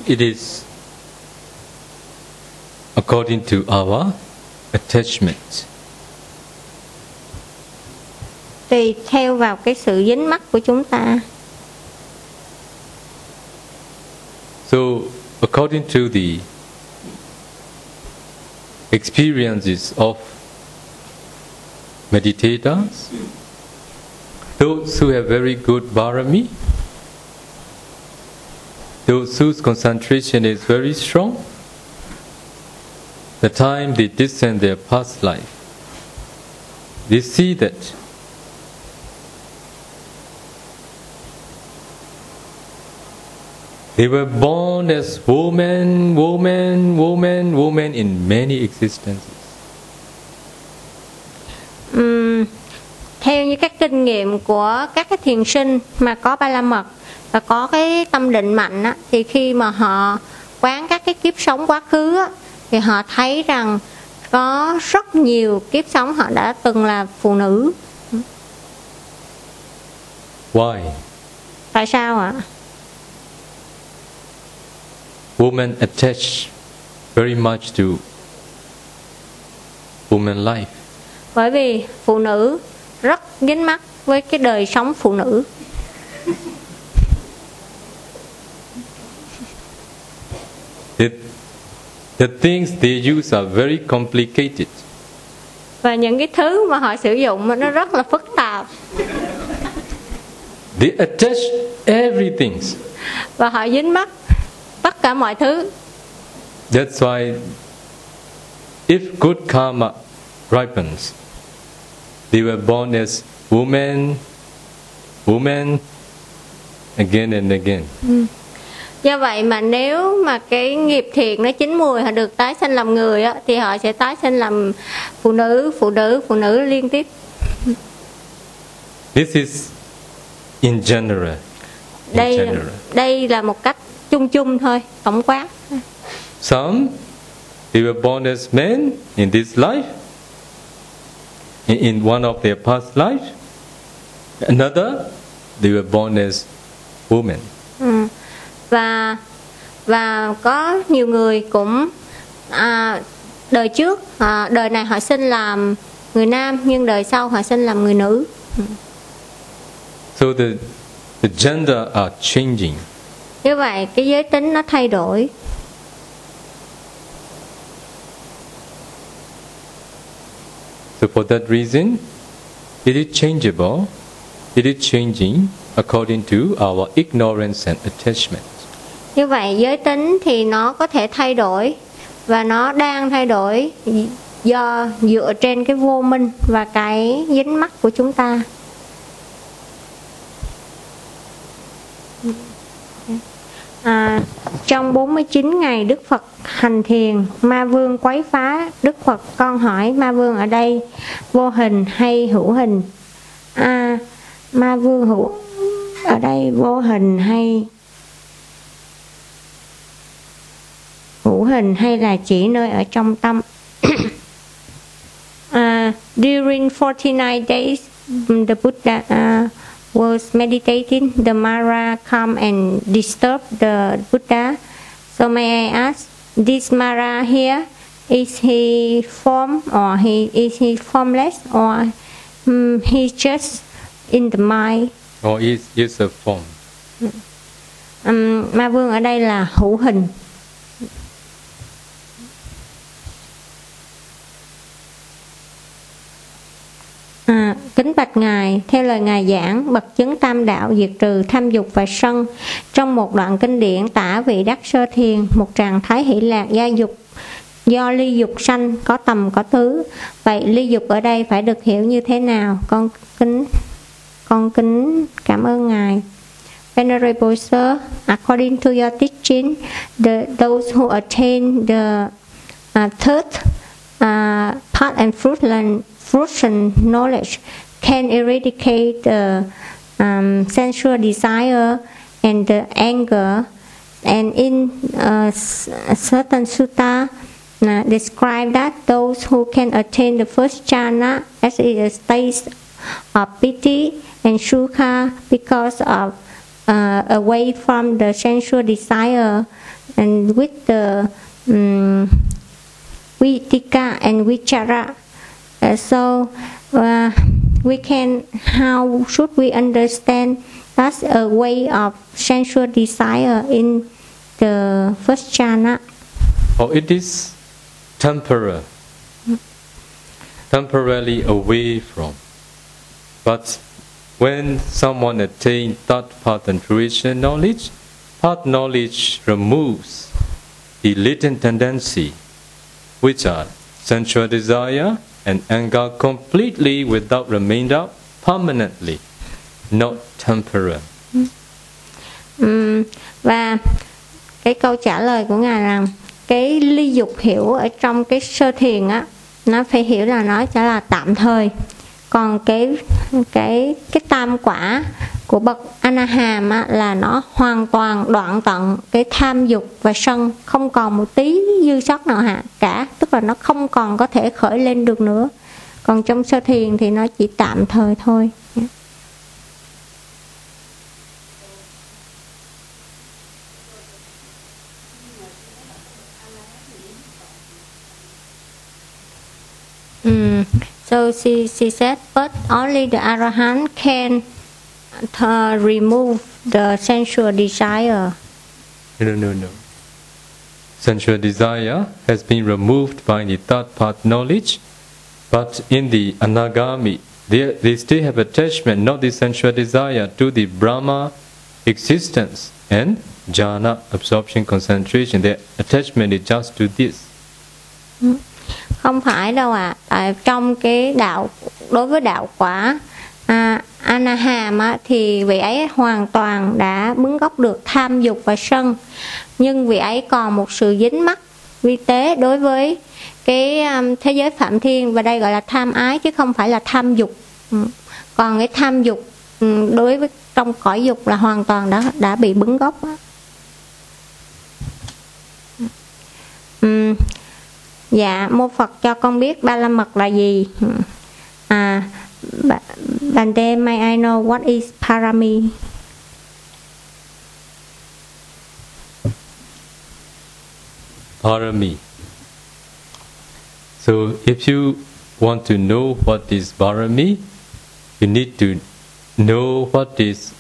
It is according to our attachment. Tùy theo vào cái sự dính mắc của chúng ta. So, according to the experiences of meditators, those who have very good barami, those whose concentration is very strong, the time they discern their past life, they see that They were born as woman, woman, woman, woman in many existences. Ừm, theo như các kinh nghiệm của các cái thiền sinh mà có ba la mật và có cái tâm định mạnh á, thì khi mà họ quán các cái kiếp sống quá khứ á, thì họ thấy rằng có rất nhiều kiếp sống họ đã từng là phụ nữ Why? tại sao ạ Women attach very much to woman life. bởi vì phụ nữ rất dính mắc với cái đời sống phụ nữ The, the things they use are very complicated. và những cái thứ mà họ sử dụng nó rất là phức tạp They attach everything. và họ dính mắc tất cả mọi thứ That's why if good karma ripens, they were born as women, women again and again. do vậy mà nếu mà cái nghiệp thiện nó chín mùi họ được tái sinh làm người á, thì họ sẽ tái sinh làm phụ nữ phụ nữ phụ nữ liên tiếp This is in general. In đây general. đây là một cách chung chung thôi tổng quát Some they were born as men in this life, in, in one of their past life. Another, they were born as women. Ừ. và và có nhiều người cũng à, đời trước à, đời này họ sinh làm người nam nhưng đời sau họ sinh làm người nữ So the the gender are changing. Như vậy cái giới tính nó thay đổi So for that reason, it is changeable. It is changing according to our ignorance and attachment. như vậy giới tính thì nó có thể thay đổi và nó đang thay đổi do dựa trên cái vô minh và cái dính mắc của chúng ta À, trong 49 ngày Đức Phật hành thiền, Ma Vương quấy phá Đức Phật con hỏi Ma Vương ở đây vô hình hay hữu hình? À, Ma Vương hữu ở đây vô hình hay hữu hình hay là chỉ nơi ở trong tâm? uh, during 49 days, the Buddha uh, was meditating. The Mara come and disturb the Buddha. So may I ask, this Mara here, is he form or he is he formless or um, he's just in the mind? Or is is a form. Um, ma vương ở đây là hữu hình. Kính bạch ngài, theo lời ngài giảng, bậc chứng tam đạo diệt trừ tham dục và sân. Trong một đoạn kinh điển tả vị đắc sơ thiền, một trạng thái hỷ lạc gia dục do ly dục sanh có tầm có thứ. Vậy ly dục ở đây phải được hiểu như thế nào? Con kính con kính cảm ơn ngài. Venerable Sir, according to your teaching, the, those who attain the uh, third uh, part and fruitland, fruition knowledge can eradicate the um, sensual desire and the anger. And in uh, a certain sutta, uh, describe that those who can attain the first jhana as a state of pity and sukha because of uh, away from the sensual desire and with the um, vitika and vichara. Uh, so uh, we can, how should we understand that's a way of sensual desire in the first jhana? Or it is temporary. Temporarily away from. But when someone attains that path and fruition knowledge, path knowledge removes the latent tendency, which are sensual desire and anger completely without remainder permanently, not temporary. Um, và cái câu trả lời của ngài rằng cái ly dục hiểu ở trong cái sơ thiền á nó phải hiểu là nó chỉ là tạm thời còn cái cái cái tam quả của bậc Anaham là nó hoàn toàn đoạn tận cái tham dục và sân không còn một tí dư sót nào hạ cả tức là nó không còn có thể khởi lên được nữa còn trong sơ thiền thì nó chỉ tạm thời thôi Mm. So she, she said, but only the Arahant can uh, remove the sensual desire. No, no, no. Sensual desire has been removed by the third part knowledge, but in the anagami, they, they still have attachment, not the sensual desire, to the Brahma existence and jhana absorption concentration. Their attachment is just to this. Không phải đâu ạ. À. trong cái đạo đối với đạo quả à, Anaham á, thì vị ấy hoàn toàn đã bứng gốc được tham dục và sân nhưng vị ấy còn một sự dính mắc vi tế đối với cái um, thế giới phạm thiên và đây gọi là tham ái chứ không phải là tham dục ừ. còn cái tham dục ừ, đối với trong cõi dục là hoàn toàn đã đã bị bứng gốc á. Ừ. ừ. dạ mô phật cho con biết ba la mật là gì ừ. à Bante, may I know what is parami? Parami. So if you want to know what is Parami, you need to know what is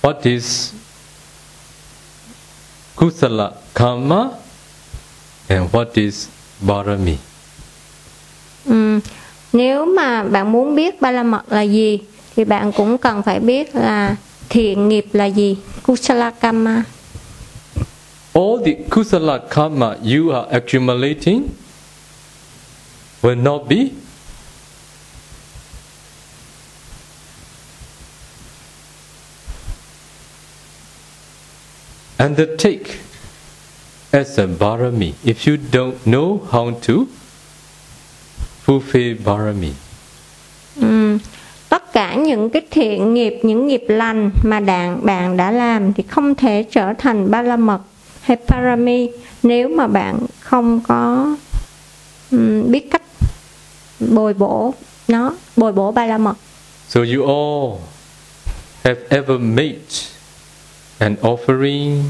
what is kusala karma and what is Parami. Ừ. Nếu mà bạn muốn biết ba la mật là gì thì bạn cũng cần phải biết là thiện nghiệp là gì, kusala karma. All the kusala karma you are accumulating will not be undertake as a barami if you don't know how to fulfill barami. Ừ. Tất cả những cái thiện nghiệp, những nghiệp lành mà bạn bạn đã làm thì không thể trở thành ba la mật hay parami nếu mà bạn không có um, biết cách bồi bổ nó, bồi bổ ba la mật. So you all have ever made an offering.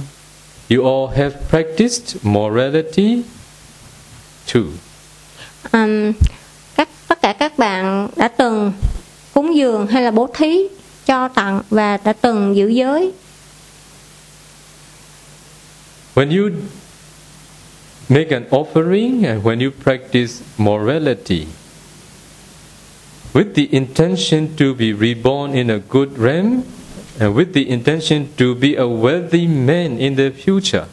You all have practiced morality too. Um, tất cả các bạn đã từng cúng dường hay là bố thí cho tặng và đã từng giữ giới When you make an offering and when you practice morality with the intention to be reborn in a good realm and with the intention to be a wealthy man in the future,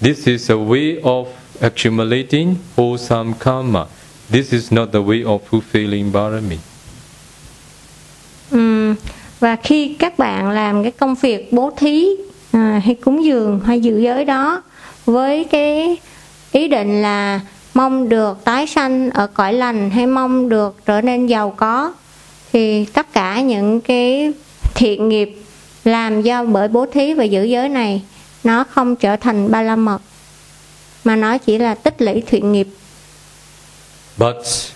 this is a way of accumulating wholesome karma. This is not the way of fulfilling barami. Um, và khi các bạn làm cái công việc bố thí à, hay cúng dường hay dự giới đó với cái ý định là mong được tái sanh ở cõi lành hay mong được trở nên giàu có thì tất cả những cái thiện nghiệp làm do bởi bố thí và giữ giới này nó không trở thành ba la mật mà nó chỉ là tích lũy thiện nghiệp But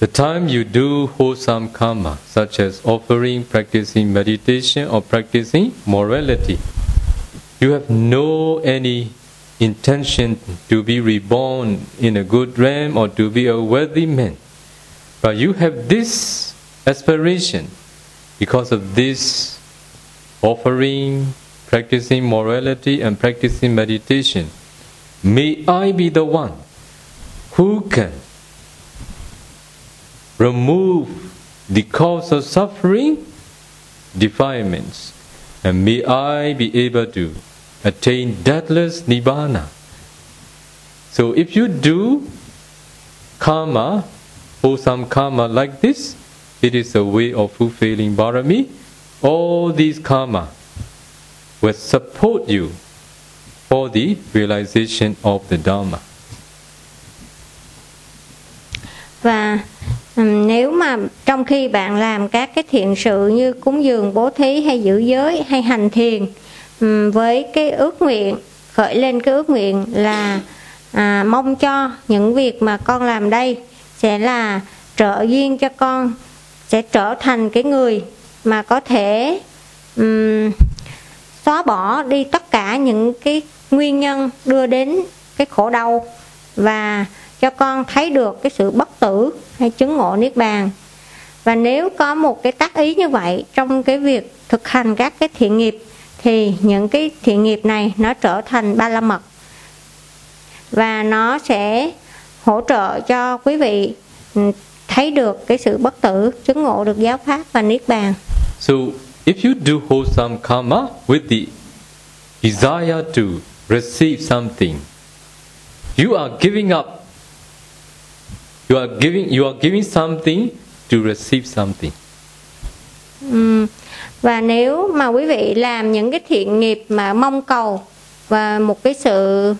the time you do wholesome karma, such as offering, practicing meditation, or practicing morality, you have no any intention to be reborn in a good realm or to be a worthy man. But you have this aspiration because of this offering, practicing morality, and practicing meditation. May I be the one who can remove the cause of suffering, defilements, and may I be able to attain deathless nibbana. So if you do karma, wholesome karma like this, it is a way of fulfilling barami. All these karma will support you for the realization of the Dharma. Và um, nếu mà trong khi bạn làm các cái thiện sự như cúng dường bố thí hay giữ giới hay hành thiền um, với cái ước nguyện khởi lên cái ước nguyện là à, mong cho những việc mà con làm đây sẽ là trợ duyên cho con sẽ trở thành cái người mà có thể um, xóa bỏ đi tất cả những cái nguyên nhân đưa đến cái khổ đau. Và cho con thấy được cái sự bất tử hay chứng ngộ niết bàn và nếu có một cái tác ý như vậy trong cái việc thực hành các cái thiện nghiệp thì những cái thiện nghiệp này nó trở thành ba la mật và nó sẽ hỗ trợ cho quý vị ừ, thấy được cái sự bất tử chứng ngộ được giáo pháp và niết bàn So if you do wholesome karma with the desire to receive something, you are giving up. You are giving you are giving something to receive something. Ừm, và nếu mà quý vị làm những cái thiện nghiệp mà mong cầu và một cái sự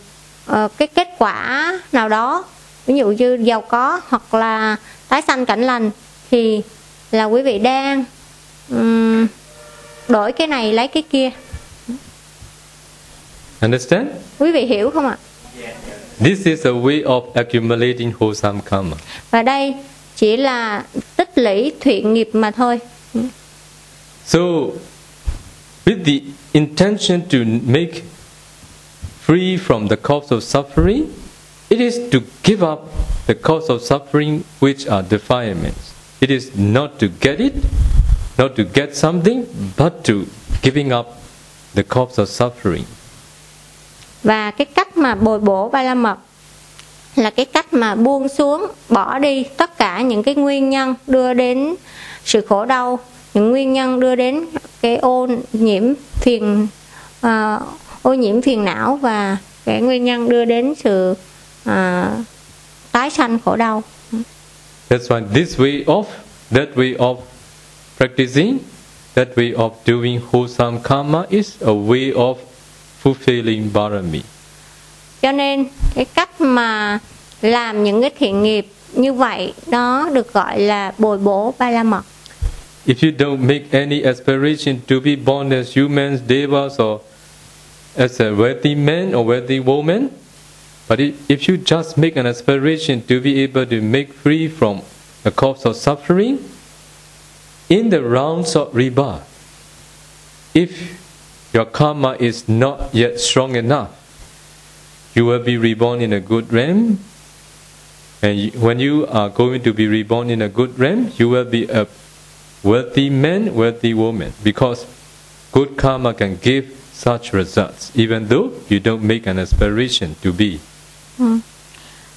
ờ, cái kết quả nào đó ví dụ như giàu có hoặc là tái sanh cảnh lành thì là quý vị đang ừm, đổi cái này lấy cái kia Understand? quý vị hiểu không ạ This is a way of accumulating wholesome karma. và đây chỉ là tích lũy thiện nghiệp mà thôi So, with the intention to make free from the cause of suffering, it is to give up the cause of suffering, which are defilements. It is not to get it, not to get something, but to giving up the cause of suffering. Và cái cách mà bồi bổ ba la mật là cái cách mà buông xuống bỏ đi tất cả những cái nguyên nhân đưa đến sự khổ đau những nguyên nhân đưa đến cái ô nhiễm phiền uh, ô nhiễm phiền não và cái nguyên nhân đưa đến sự uh, tái sanh khổ đau. That's why this way of, that way of practicing, that way of doing wholesome karma is a way of fulfilling barami. cho nên cái cách mà làm những cái thiện nghiệp như vậy nó được gọi là bồi bổ ba la mật If you don't make any aspiration to be born as humans, devas, or as a worthy man or worthy woman, but if you just make an aspiration to be able to make free from the cause of suffering, in the rounds of rebirth, if your karma is not yet strong enough, you will be reborn in a good realm. And when you are going to be reborn in a good realm, you will be a wealthy man, wealthy woman, because good karma can give such results, even though you don't make an aspiration to be.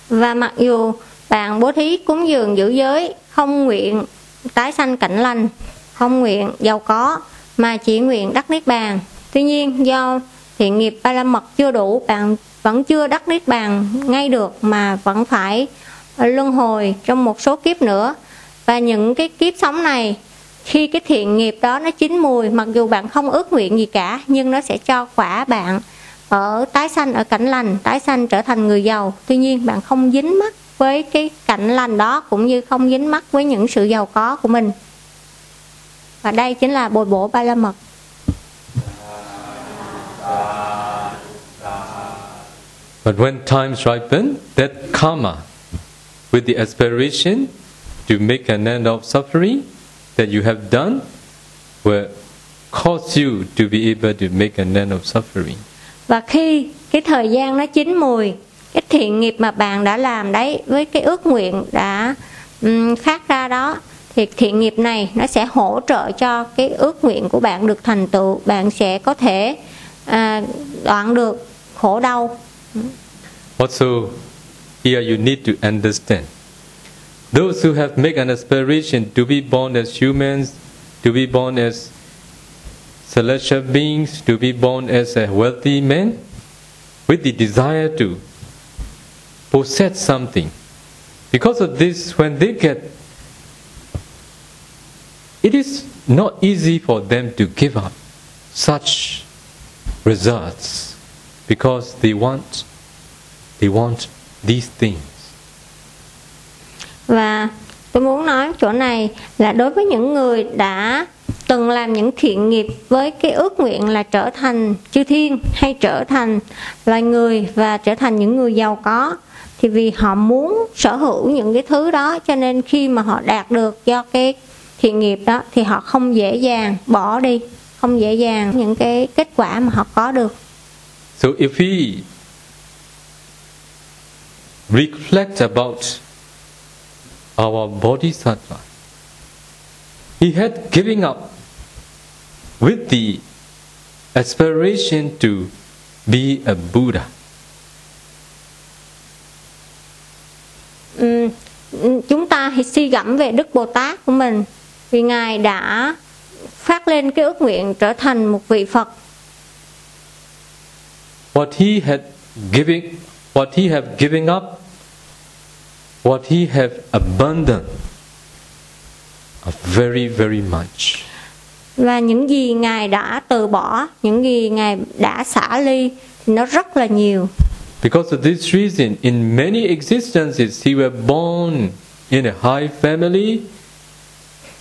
và mặc dù bạn bố thí cúng dường giữ giới không nguyện tái sanh cảnh lành không nguyện giàu có mà chỉ nguyện đắc niết bàn tuy nhiên, do thiện nghiệp ba la mật chưa đủ, bạn vẫn chưa đắc niết bàn ngay được mà vẫn phải luân hồi trong một số kiếp nữa. Và những cái kiếp sống này, khi cái thiện nghiệp đó nó chín mùi, mặc dù bạn không ước nguyện gì cả, nhưng nó sẽ cho quả bạn ở tái sanh, ở cảnh lành, tái sanh trở thành người giàu. Tuy nhiên, bạn không dính mắc với cái cảnh lành đó, cũng như không dính mắc với những sự giàu có của mình. Và đây chính là bồi bổ ba la mật. But when times ripen, that karma, with the aspiration to make an end of suffering that you have done, will cause you to be able to make an end of suffering. và khi cái thời gian nó chín mùi cái thiện nghiệp mà bạn đã làm đấy với cái ước nguyện đã um, phát ra đó thì thiện nghiệp này nó sẽ hỗ trợ cho cái ước nguyện của bạn được thành tựu bạn sẽ có thể đoạn được khổ đau Also, here you need to understand. Those who have made an aspiration to be born as humans, to be born as celestial beings, to be born as a wealthy man, with the desire to possess something. Because of this, when they get, it is not easy for them to give up such results, because they want they want these things. và tôi muốn nói chỗ này là đối với những người đã từng làm những thiện nghiệp với cái ước nguyện là trở thành chư thiên hay trở thành loài người và trở thành những người giàu có, thì vì họ muốn sở hữu những cái thứ đó, cho nên khi mà họ đạt được do cái thiện nghiệp đó, thì họ không dễ dàng bỏ đi không dễ dàng những cái kết quả mà họ có được So if we reflect about our bodhisattva. He had given up with the aspiration to be a Buddha. Ừm, chúng ta hãy suy gẫm về Đức Bồ Tát của mình vì Ngài đã phát lên cái ước nguyện trở thành một vị Phật What he had given, what he had given up, what he had abandoned, are very, very much. và những gì Ngài đã từ bỏ, những gì Ngài đã xả ly thì nó rất là nhiều. Because of this reason, in many existences, he was born in a high family.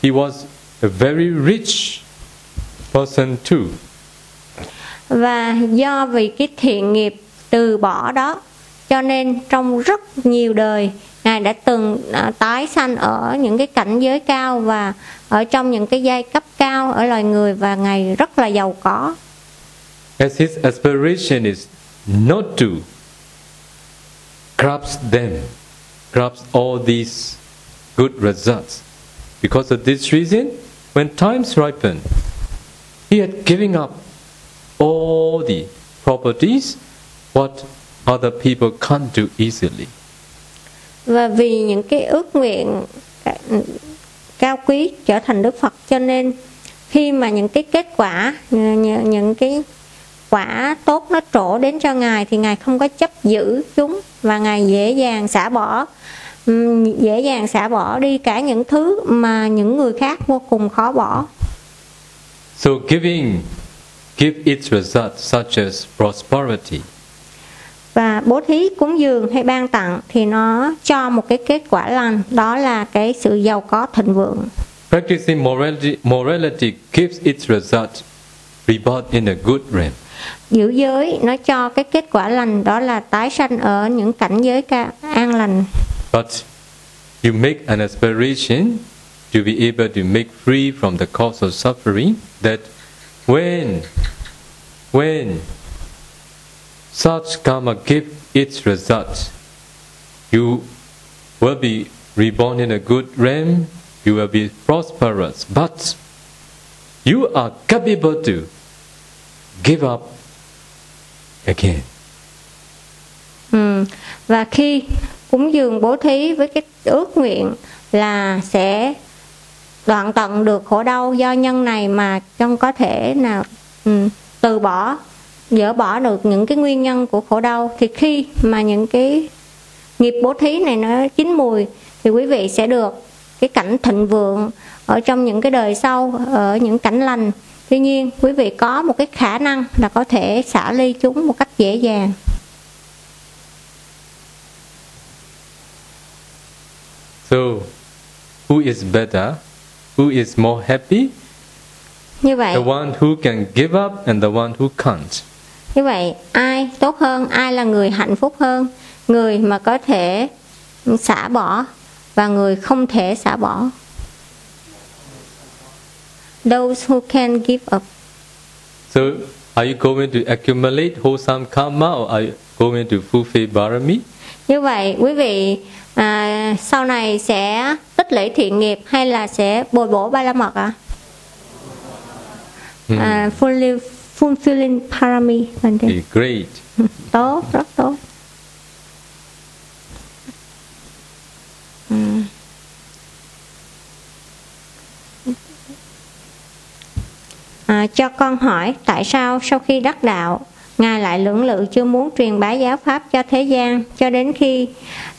He was a very rich person too. Và do vì cái thiện nghiệp từ bỏ đó cho nên trong rất nhiều đời Ngài đã từng à, tái sanh ở những cái cảnh giới cao và ở trong những cái giai cấp cao ở loài người và Ngài rất là giàu có. As his aspiration is not to grasp them, grasp all these good results. Because of this reason, when times ripen, he had given up all the properties what other people can't do easily. Và vì những cái ước nguyện cao quý trở thành Đức Phật cho nên khi mà những cái kết quả những, những cái quả tốt nó trổ đến cho ngài thì ngài không có chấp giữ chúng và ngài dễ dàng xả bỏ dễ dàng xả bỏ đi cả những thứ mà những người khác vô cùng khó bỏ So giving give its results such as prosperity. và bố thí cúng dường hay ban tặng thì nó cho một cái kết quả lành đó là cái sự giàu có thịnh vượng Practicing morality, morality gives its result rebirth in a good realm. giữ giới nó cho cái kết quả lành đó là tái sanh ở những cảnh giới ca, an lành But you make an aspiration to be able to make free from the cause of suffering that when when such karma give its result, you will be reborn in a good realm, you will be prosperous, but you are capable to give up again. ừ. và khi cúng dường bố thí với cái ước nguyện là sẽ đoạn tận được khổ đau do nhân này mà không có thể nào ừ, từ bỏ, dỡ bỏ được những cái nguyên nhân của khổ đau. Thì khi mà những cái nghiệp bố thí này nó chín mùi thì quý vị sẽ được cái cảnh thịnh vượng ở trong những cái đời sau, ở những cảnh lành. Tuy nhiên, quý vị có một cái khả năng là có thể xả ly chúng một cách dễ dàng. So, who is better? Who is more happy? như vậy The one who can give up and the one who can't. như vậy ai tốt hơn ai là người hạnh phúc hơn người mà có thể xả bỏ và người không thể xả bỏ those who can give up So, are you going to accumulate wholesome karma or are you going to fulfill barami? như vậy quý vị à, sau này sẽ tích lũy thiện nghiệp hay là sẽ bồi bổ ba la mật ạ Hmm. à, fulfill, fulfilling parami great. tốt rất tốt Ừ. à, cho con hỏi tại sao sau khi đắc đạo ngài lại lưỡng lự chưa muốn truyền bá giáo pháp cho thế gian cho đến khi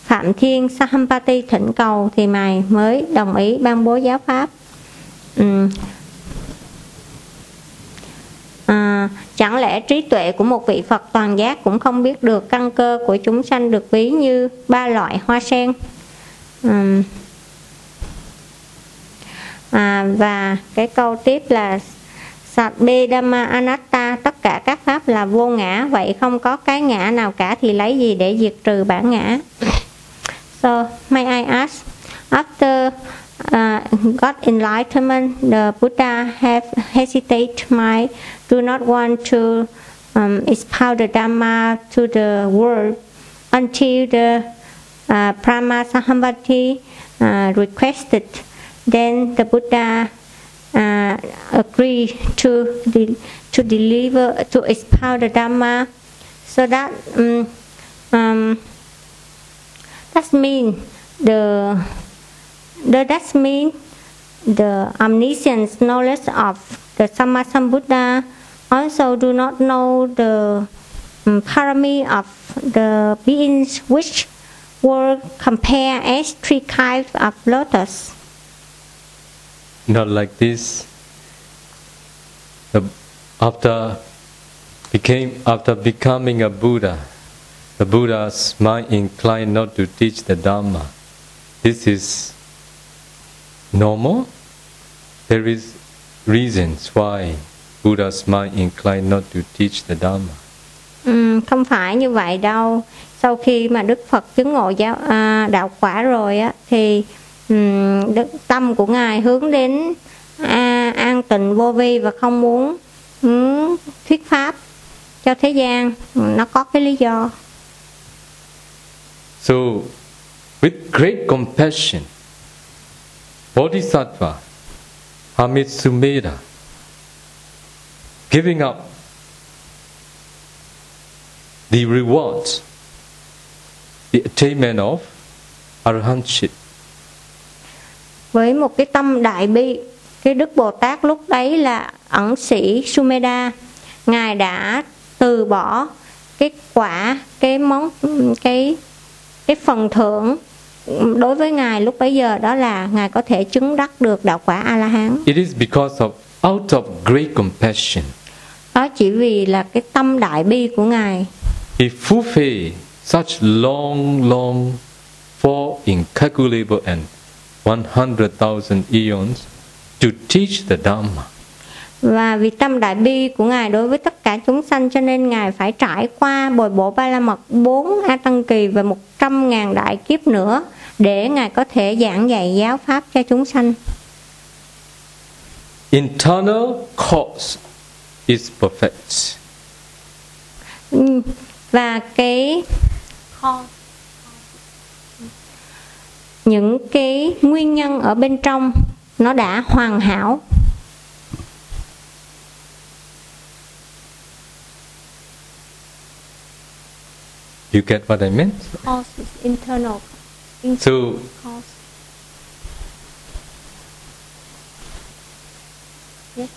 phạm thiên sahampati thỉnh cầu thì ngài mới đồng ý ban bố giáo pháp. Ừ. À, chẳng lẽ trí tuệ của một vị Phật toàn giác cũng không biết được căn cơ của chúng sanh được ví như ba loại hoa sen? À, và cái câu tiếp là Sabbe Dhamma Anatta tất cả các pháp là vô ngã vậy không có cái ngã nào cả thì lấy gì để diệt trừ bản ngã? So may I ask after uh, got enlightenment the Buddha have hesitate my do not want to um, expound the Dhamma to the world until the uh, Brahma Sahambati uh, requested, then the Buddha uh, agreed to de- to deliver to expound the Dhamma, so that um, um, that mean the the that mean the omniscient knowledge of the Sammasambuddha also do not know the um, parami of the beings which were compared as three kinds of lotus. Not like this. The, after became after becoming a Buddha, the Buddha's mind inclined not to teach the Dharma. This is normal. There is reasons why Buddha's mind inclined not to teach the Dharma. Ừm, không phải như vậy đâu. Sau khi mà Đức Phật chứng ngộ giáo à, đạo quả rồi á thì um, đức tâm của ngài hướng đến à, an tịnh vô vi và không muốn um, thuyết pháp cho thế gian. Nó có cái lý do. So, with great compassion, Bodhisattva Amitsumeda giving up the rewards, the attainment of arahantship. với một cái tâm đại bi cái đức bồ tát lúc đấy là ẩn sĩ sumeda ngài đã từ bỏ cái quả cái món cái cái phần thưởng đối với ngài lúc bấy giờ đó là ngài có thể chứng đắc được đạo quả a la hán It is because of out of great compassion. Đó chỉ vì là cái tâm đại bi của ngài. He fulfilled such long, long, for incalculable and 100,000 eons to teach the Dhamma. Và vì tâm đại bi của ngài đối với tất cả chúng sanh cho nên ngài phải trải qua bồi bổ ba la mật bốn a tăng kỳ và một trăm ngàn đại kiếp nữa để ngài có thể giảng dạy giáo pháp cho chúng sanh Internal cause is perfect. Và cái những cái nguyên nhân ở bên trong nó đã hoàn hảo You get what I meant? cause is internal So cause yes.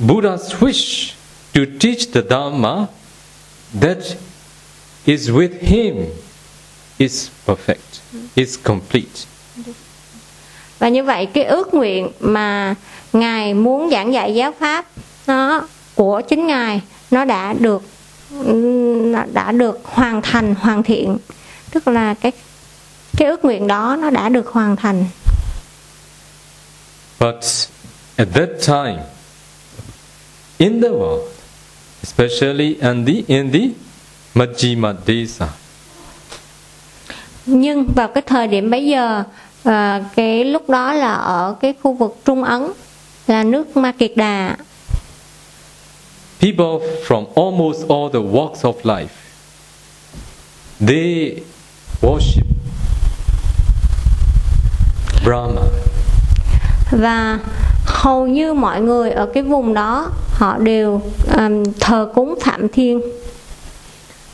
Buddha's wish to teach the Dhamma that is with him is perfect, is complete. và như vậy cái ước nguyện mà ngài muốn giảng dạy giáo pháp nó của chính ngài nó đã được đã được hoàn thành hoàn thiện. Tức là cái cái ước nguyện đó nó đã được hoàn thành. But at that time, in the world, especially in the, in the Majjhima Desa, nhưng vào cái thời điểm bấy giờ à, cái lúc đó là ở cái khu vực Trung Ấn là nước Ma Kiệt Đà people from almost all the walks of life, they worship Brahma. và hầu như mọi người ở cái vùng đó họ đều ừm, thờ cúng Phạm Thiên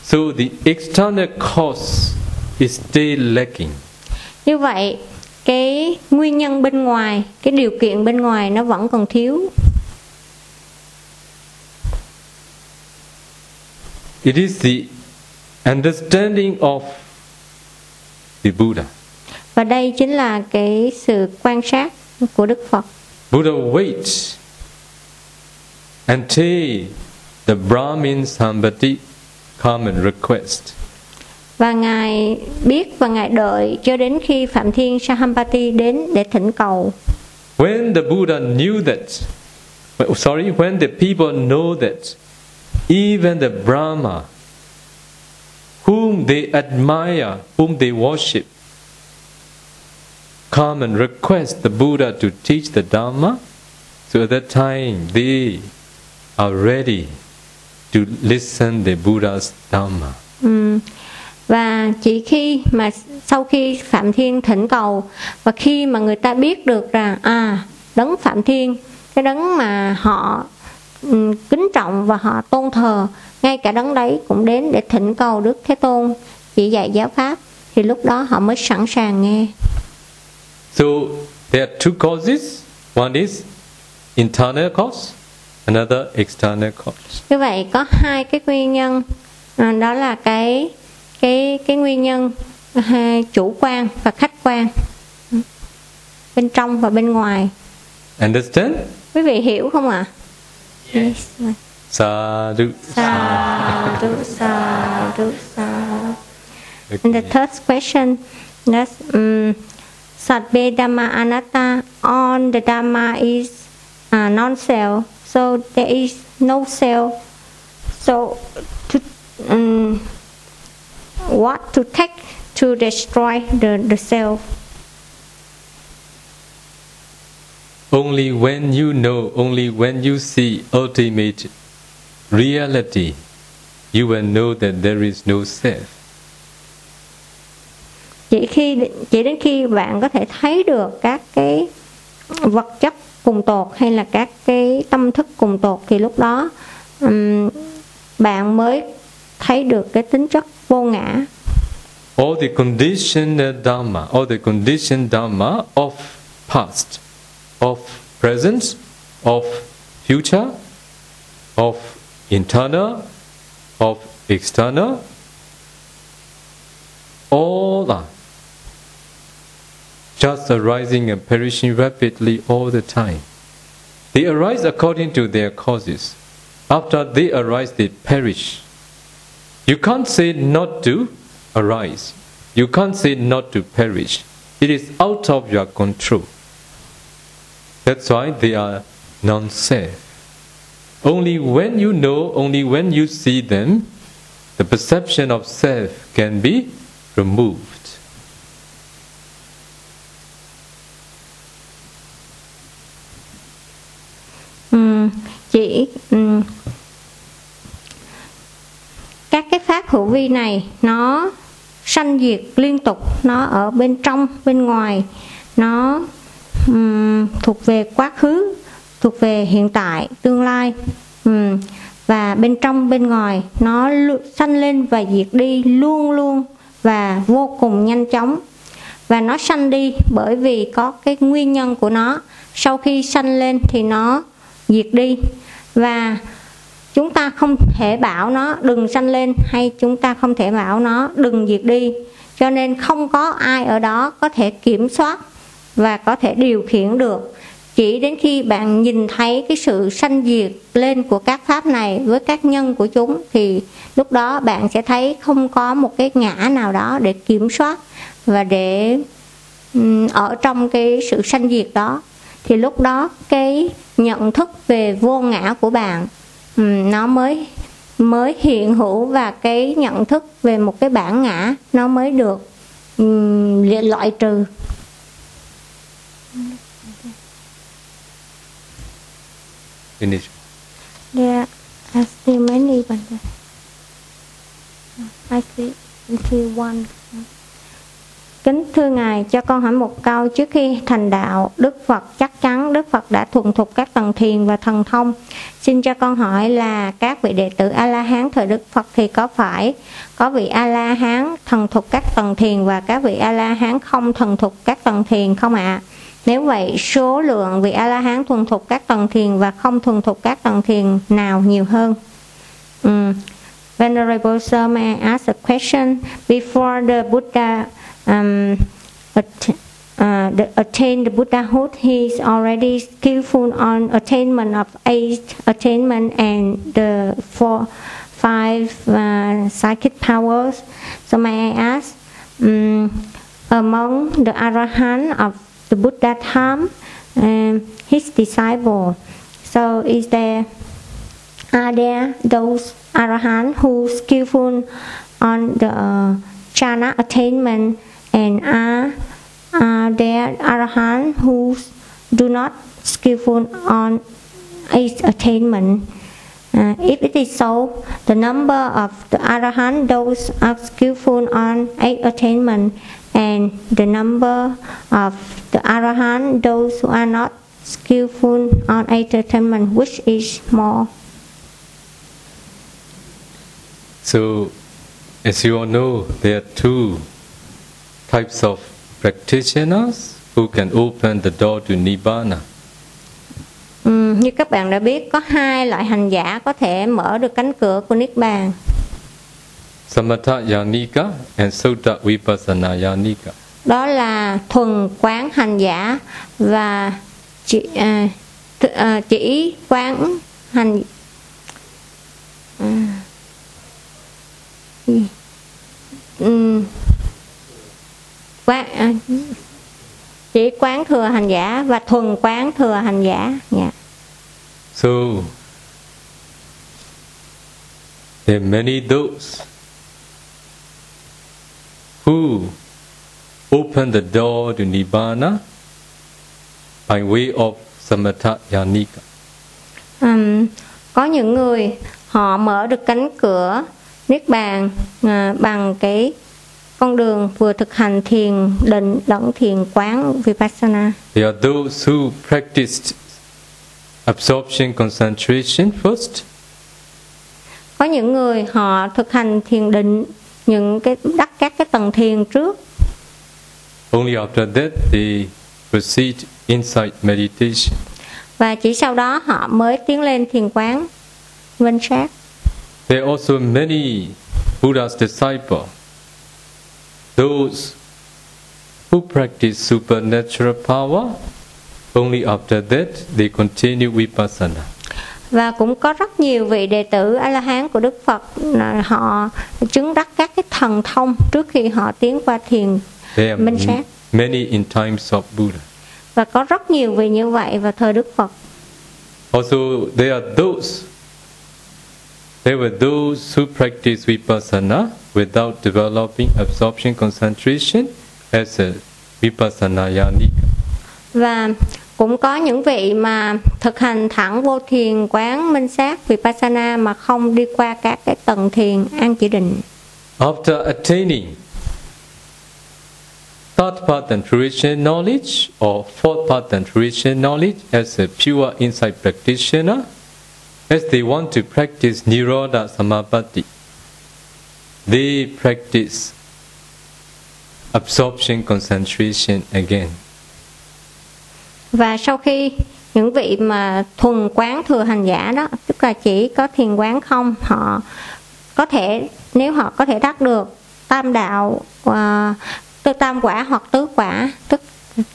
So the external cause is still lacking. như vậy cái nguyên nhân bên ngoài cái điều kiện bên ngoài nó vẫn còn thiếu It is the understanding of the Buddha. và đây chính là cái sự quan sát của Đức Phật Buddha waits until the Brahmin Sambati come and request. và ngài biết và ngài đợi cho đến khi Phạm Thiên Sahampati đến để thỉnh cầu When the Buddha knew that, sorry, when the people know that even the Brahma, whom they admire, whom they worship, come and request the Buddha to teach the Dharma. so at that time they are ready to listen the Buddha's Dharma. Mm. và chỉ khi mà sau khi Phạm Thiên thỉnh cầu và khi mà người ta biết được rằng à đấng Phạm Thiên cái đấng mà họ kính trọng và họ tôn thờ ngay cả đấng đấy cũng đến để thỉnh cầu Đức Thế Tôn chỉ dạy giáo pháp thì lúc đó họ mới sẵn sàng nghe. So there are two causes. One is internal cause, another external cause. Như vậy có hai cái nguyên nhân à, đó là cái cái cái nguyên nhân à, chủ quan và khách quan bên trong và bên ngoài. Understand? Quý vị hiểu không ạ? À? Yes. Sadhu. Sadhu, sadhu, sadhu. And the third question, that's um, Satve Dhamma Anatta, all the Dhamma is uh, non-self, so there is no self. So, to, um, what to take to destroy the, the self? Only when you know, only when you see ultimate reality, you will know that there is no self. Chỉ khi chỉ đến khi bạn có thể thấy được các cái vật chất cùng tột hay là các cái tâm thức cùng tột thì lúc đó um, bạn mới thấy được cái tính chất vô ngã. All the conditioned dharma, all the conditioned dharma of past, of presence, of future, of internal, of external, all are just arising and perishing rapidly all the time. They arise according to their causes. After they arise, they perish. You can't say not to arise. You can't say not to perish. It is out of your control. That's why they are non self. Only when you know, only when you see them, the perception of self can be removed. Um, chỉ um, các cái pháp hữu vi này nó sanh diệt liên tục nó ở bên trong bên ngoài nó um, thuộc về quá khứ thuộc về hiện tại tương lai. Um, và bên trong bên ngoài nó sanh lên và diệt đi luôn luôn và vô cùng nhanh chóng. Và nó sanh đi bởi vì có cái nguyên nhân của nó. Sau khi sanh lên thì nó diệt đi. Và chúng ta không thể bảo nó đừng sanh lên hay chúng ta không thể bảo nó đừng diệt đi. Cho nên không có ai ở đó có thể kiểm soát và có thể điều khiển được. Chỉ đến khi bạn nhìn thấy cái sự sanh diệt lên của các pháp này với các nhân của chúng, thì lúc đó bạn sẽ thấy không có một cái ngã nào đó để kiểm soát và để ở trong cái sự sanh diệt đó. Thì lúc đó cái nhận thức về vô ngã của bạn nó mới mới hiện hữu và cái nhận thức về một cái bản ngã nó mới được loại trừ. Finish. There are still many but I see, I see one. Kính thưa Ngài, cho con hỏi một câu trước khi thành đạo, Đức Phật chắc chắn Đức Phật đã thuần thục các tầng thiền và thần thông. Xin cho con hỏi là các vị đệ tử A-la-hán thời Đức Phật thì có phải có vị A-la-hán thần thục các tầng thiền và các vị A-la-hán không thần thục các tầng thiền không ạ? À? Nếu vậy, số lượng vị A-la-hán thuần thục các tầng thiền và không thuần thục các tầng thiền nào nhiều hơn? Um, Venerable Sir, may I ask a question? Before the Buddha um, att uh, the, the Buddhahood, he is already skillful on attainment of eight attainment and the four, five uh, psychic powers. So may I ask, um, among the Arahant of the Buddha time, um, his disciple, so is there are there those Arahant who skillful on the uh, jhana attainment? And are, are there arahant who do not skillful on its attainment? Uh, if it is so, the number of the arahant those are skillful on eight attainment, and the number of the arahant those who are not skillful on eight attainment, which is more? So, as you all know, there are two types of practitioners who can open the door to Nibbana. Ừm, như các bạn đã biết, có hai loại hành giả có thể mở được cánh cửa của Niết Bàn. Samatha Yanika and Sutta Vipassana Yanika. Đó là thuần quán hành giả và chỉ, à, th- à, chỉ quán hành? Ừm, quán à, chỉ quán thừa hành giả và thuần quán thừa hành giả dạ So, there are many those who open the door to Nibbana by way of Samatha Yanika. Ừm, có những người họ mở được cánh cửa niết bàn à, bằng cái con đường vừa thực hành thiền định lẫn thiền quán vipassana There are those who practiced absorption concentration first, có những người họ thực hành thiền định những cái đắc các cái tầng thiền trước only after that they proceed insight meditation. và chỉ sau đó họ mới tiến lên thiền quán minh sát There are also many Buddha's disciples, those who practice supernatural power. Only after that they continue vipassana. Và cũng có rất nhiều vị đệ tử a la hán của đức phật họ chứng đắc các cái thần thông trước khi họ tiến qua thiền Minh sát. many in times of Buddha. và có rất nhiều vị như vậy vào thời đức phật Also, there are those. There were those who practice vipassana without developing absorption concentration as a vipassana yanika. và cũng có những vị mà thực hành thẳng vô thiền quán minh sát vipassana mà không đi qua các cái tầng thiền an chỉ định After attaining third pattern fruition knowledge or fourth pattern fruition knowledge as a pure insight practitioner, as they want to practice Nirodha Samapatti, they practice absorption concentration again và sau khi những vị mà thuần quán thừa hành giả đó tức là chỉ có thiền quán không họ có thể nếu họ có thể đắc được tam đạo à, tam quả hoặc tứ quả tức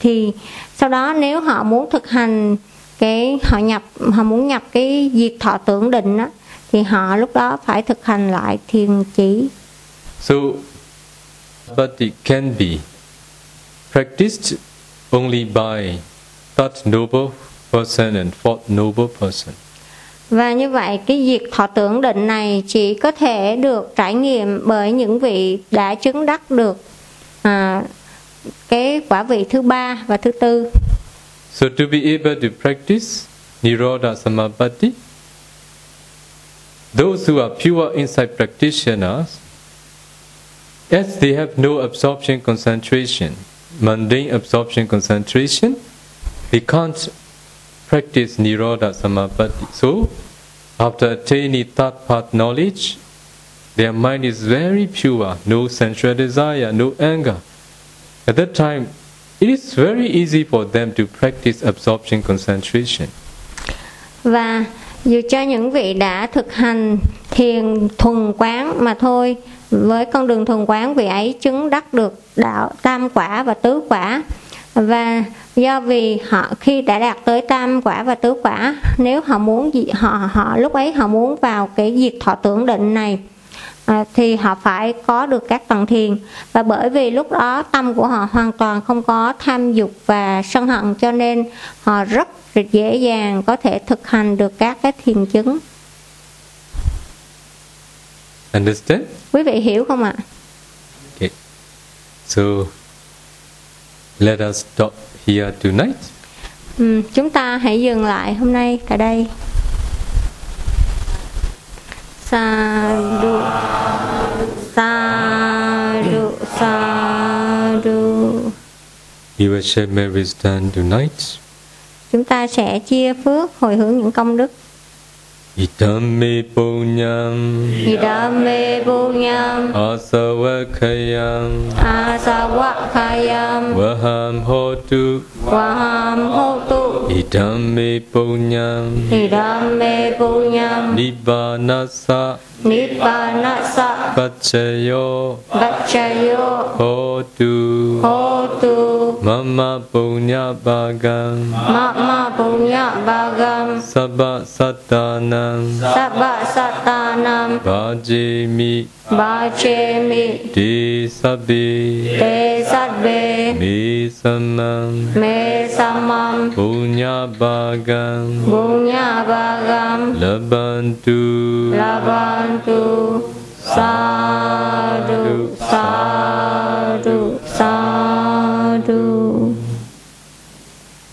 thì sau đó nếu họ muốn thực hành cái họ nhập họ muốn nhập cái diệt thọ tưởng định đó thì họ lúc đó phải thực hành lại thiền chỉ. So, Samapatti can be practiced only by third noble person and fourth noble person. Và như vậy cái diệt thọ tưởng định này chỉ có thể được trải nghiệm bởi những vị đã chứng đắc được à, cái quả vị thứ ba và thứ tư. So to be able to practice Nirodha Samapatti, those who are pure insight practitioners, as they have no absorption concentration, mundane absorption concentration, we can't practice Nirodha Samapatti. So, after attaining third path knowledge, their mind is very pure, no sensual desire, no anger. At that time, it is very easy for them to practice absorption concentration. Và dù cho những vị đã thực hành thiền thuần quán mà thôi, với con đường thuần quán vị ấy chứng đắc được đạo tam quả và tứ quả. Và do vì họ khi đã đạt tới tam quả và tứ quả, nếu họ muốn gì họ họ lúc ấy họ muốn vào cái diệt thọ tưởng định này à, thì họ phải có được các tầng thiền và bởi vì lúc đó tâm của họ hoàn toàn không có tham dục và sân hận cho nên họ rất dễ dàng có thể thực hành được các cái thiền chứng Understand? quý vị hiểu không ạ Okay. So let us stop here tonight. ừ, chúng ta hãy dừng lại hôm nay tại đây sa du sa du sa du We will share merit done tonight. chúng ta sẽ chia phước hồi hướng những công đức Idame punyam Idame punyam asavakayam asawakayam vaham hotu Waham hotu Idame punyam Idame punyam Nibbanasa. Nippanasa Pachayo Bacchayo Hotu Hotu Mama punya bagam Mama punya bagam Sabba Satanam Sabba Satanam Bhajemi. Bhajemi. Ti Sabbe Te Sabbe Me Samam Me Samam. Punya Bhagam Punya Bhagam Labantu. Labantu. Sadhu. Sadhu. Sadhu.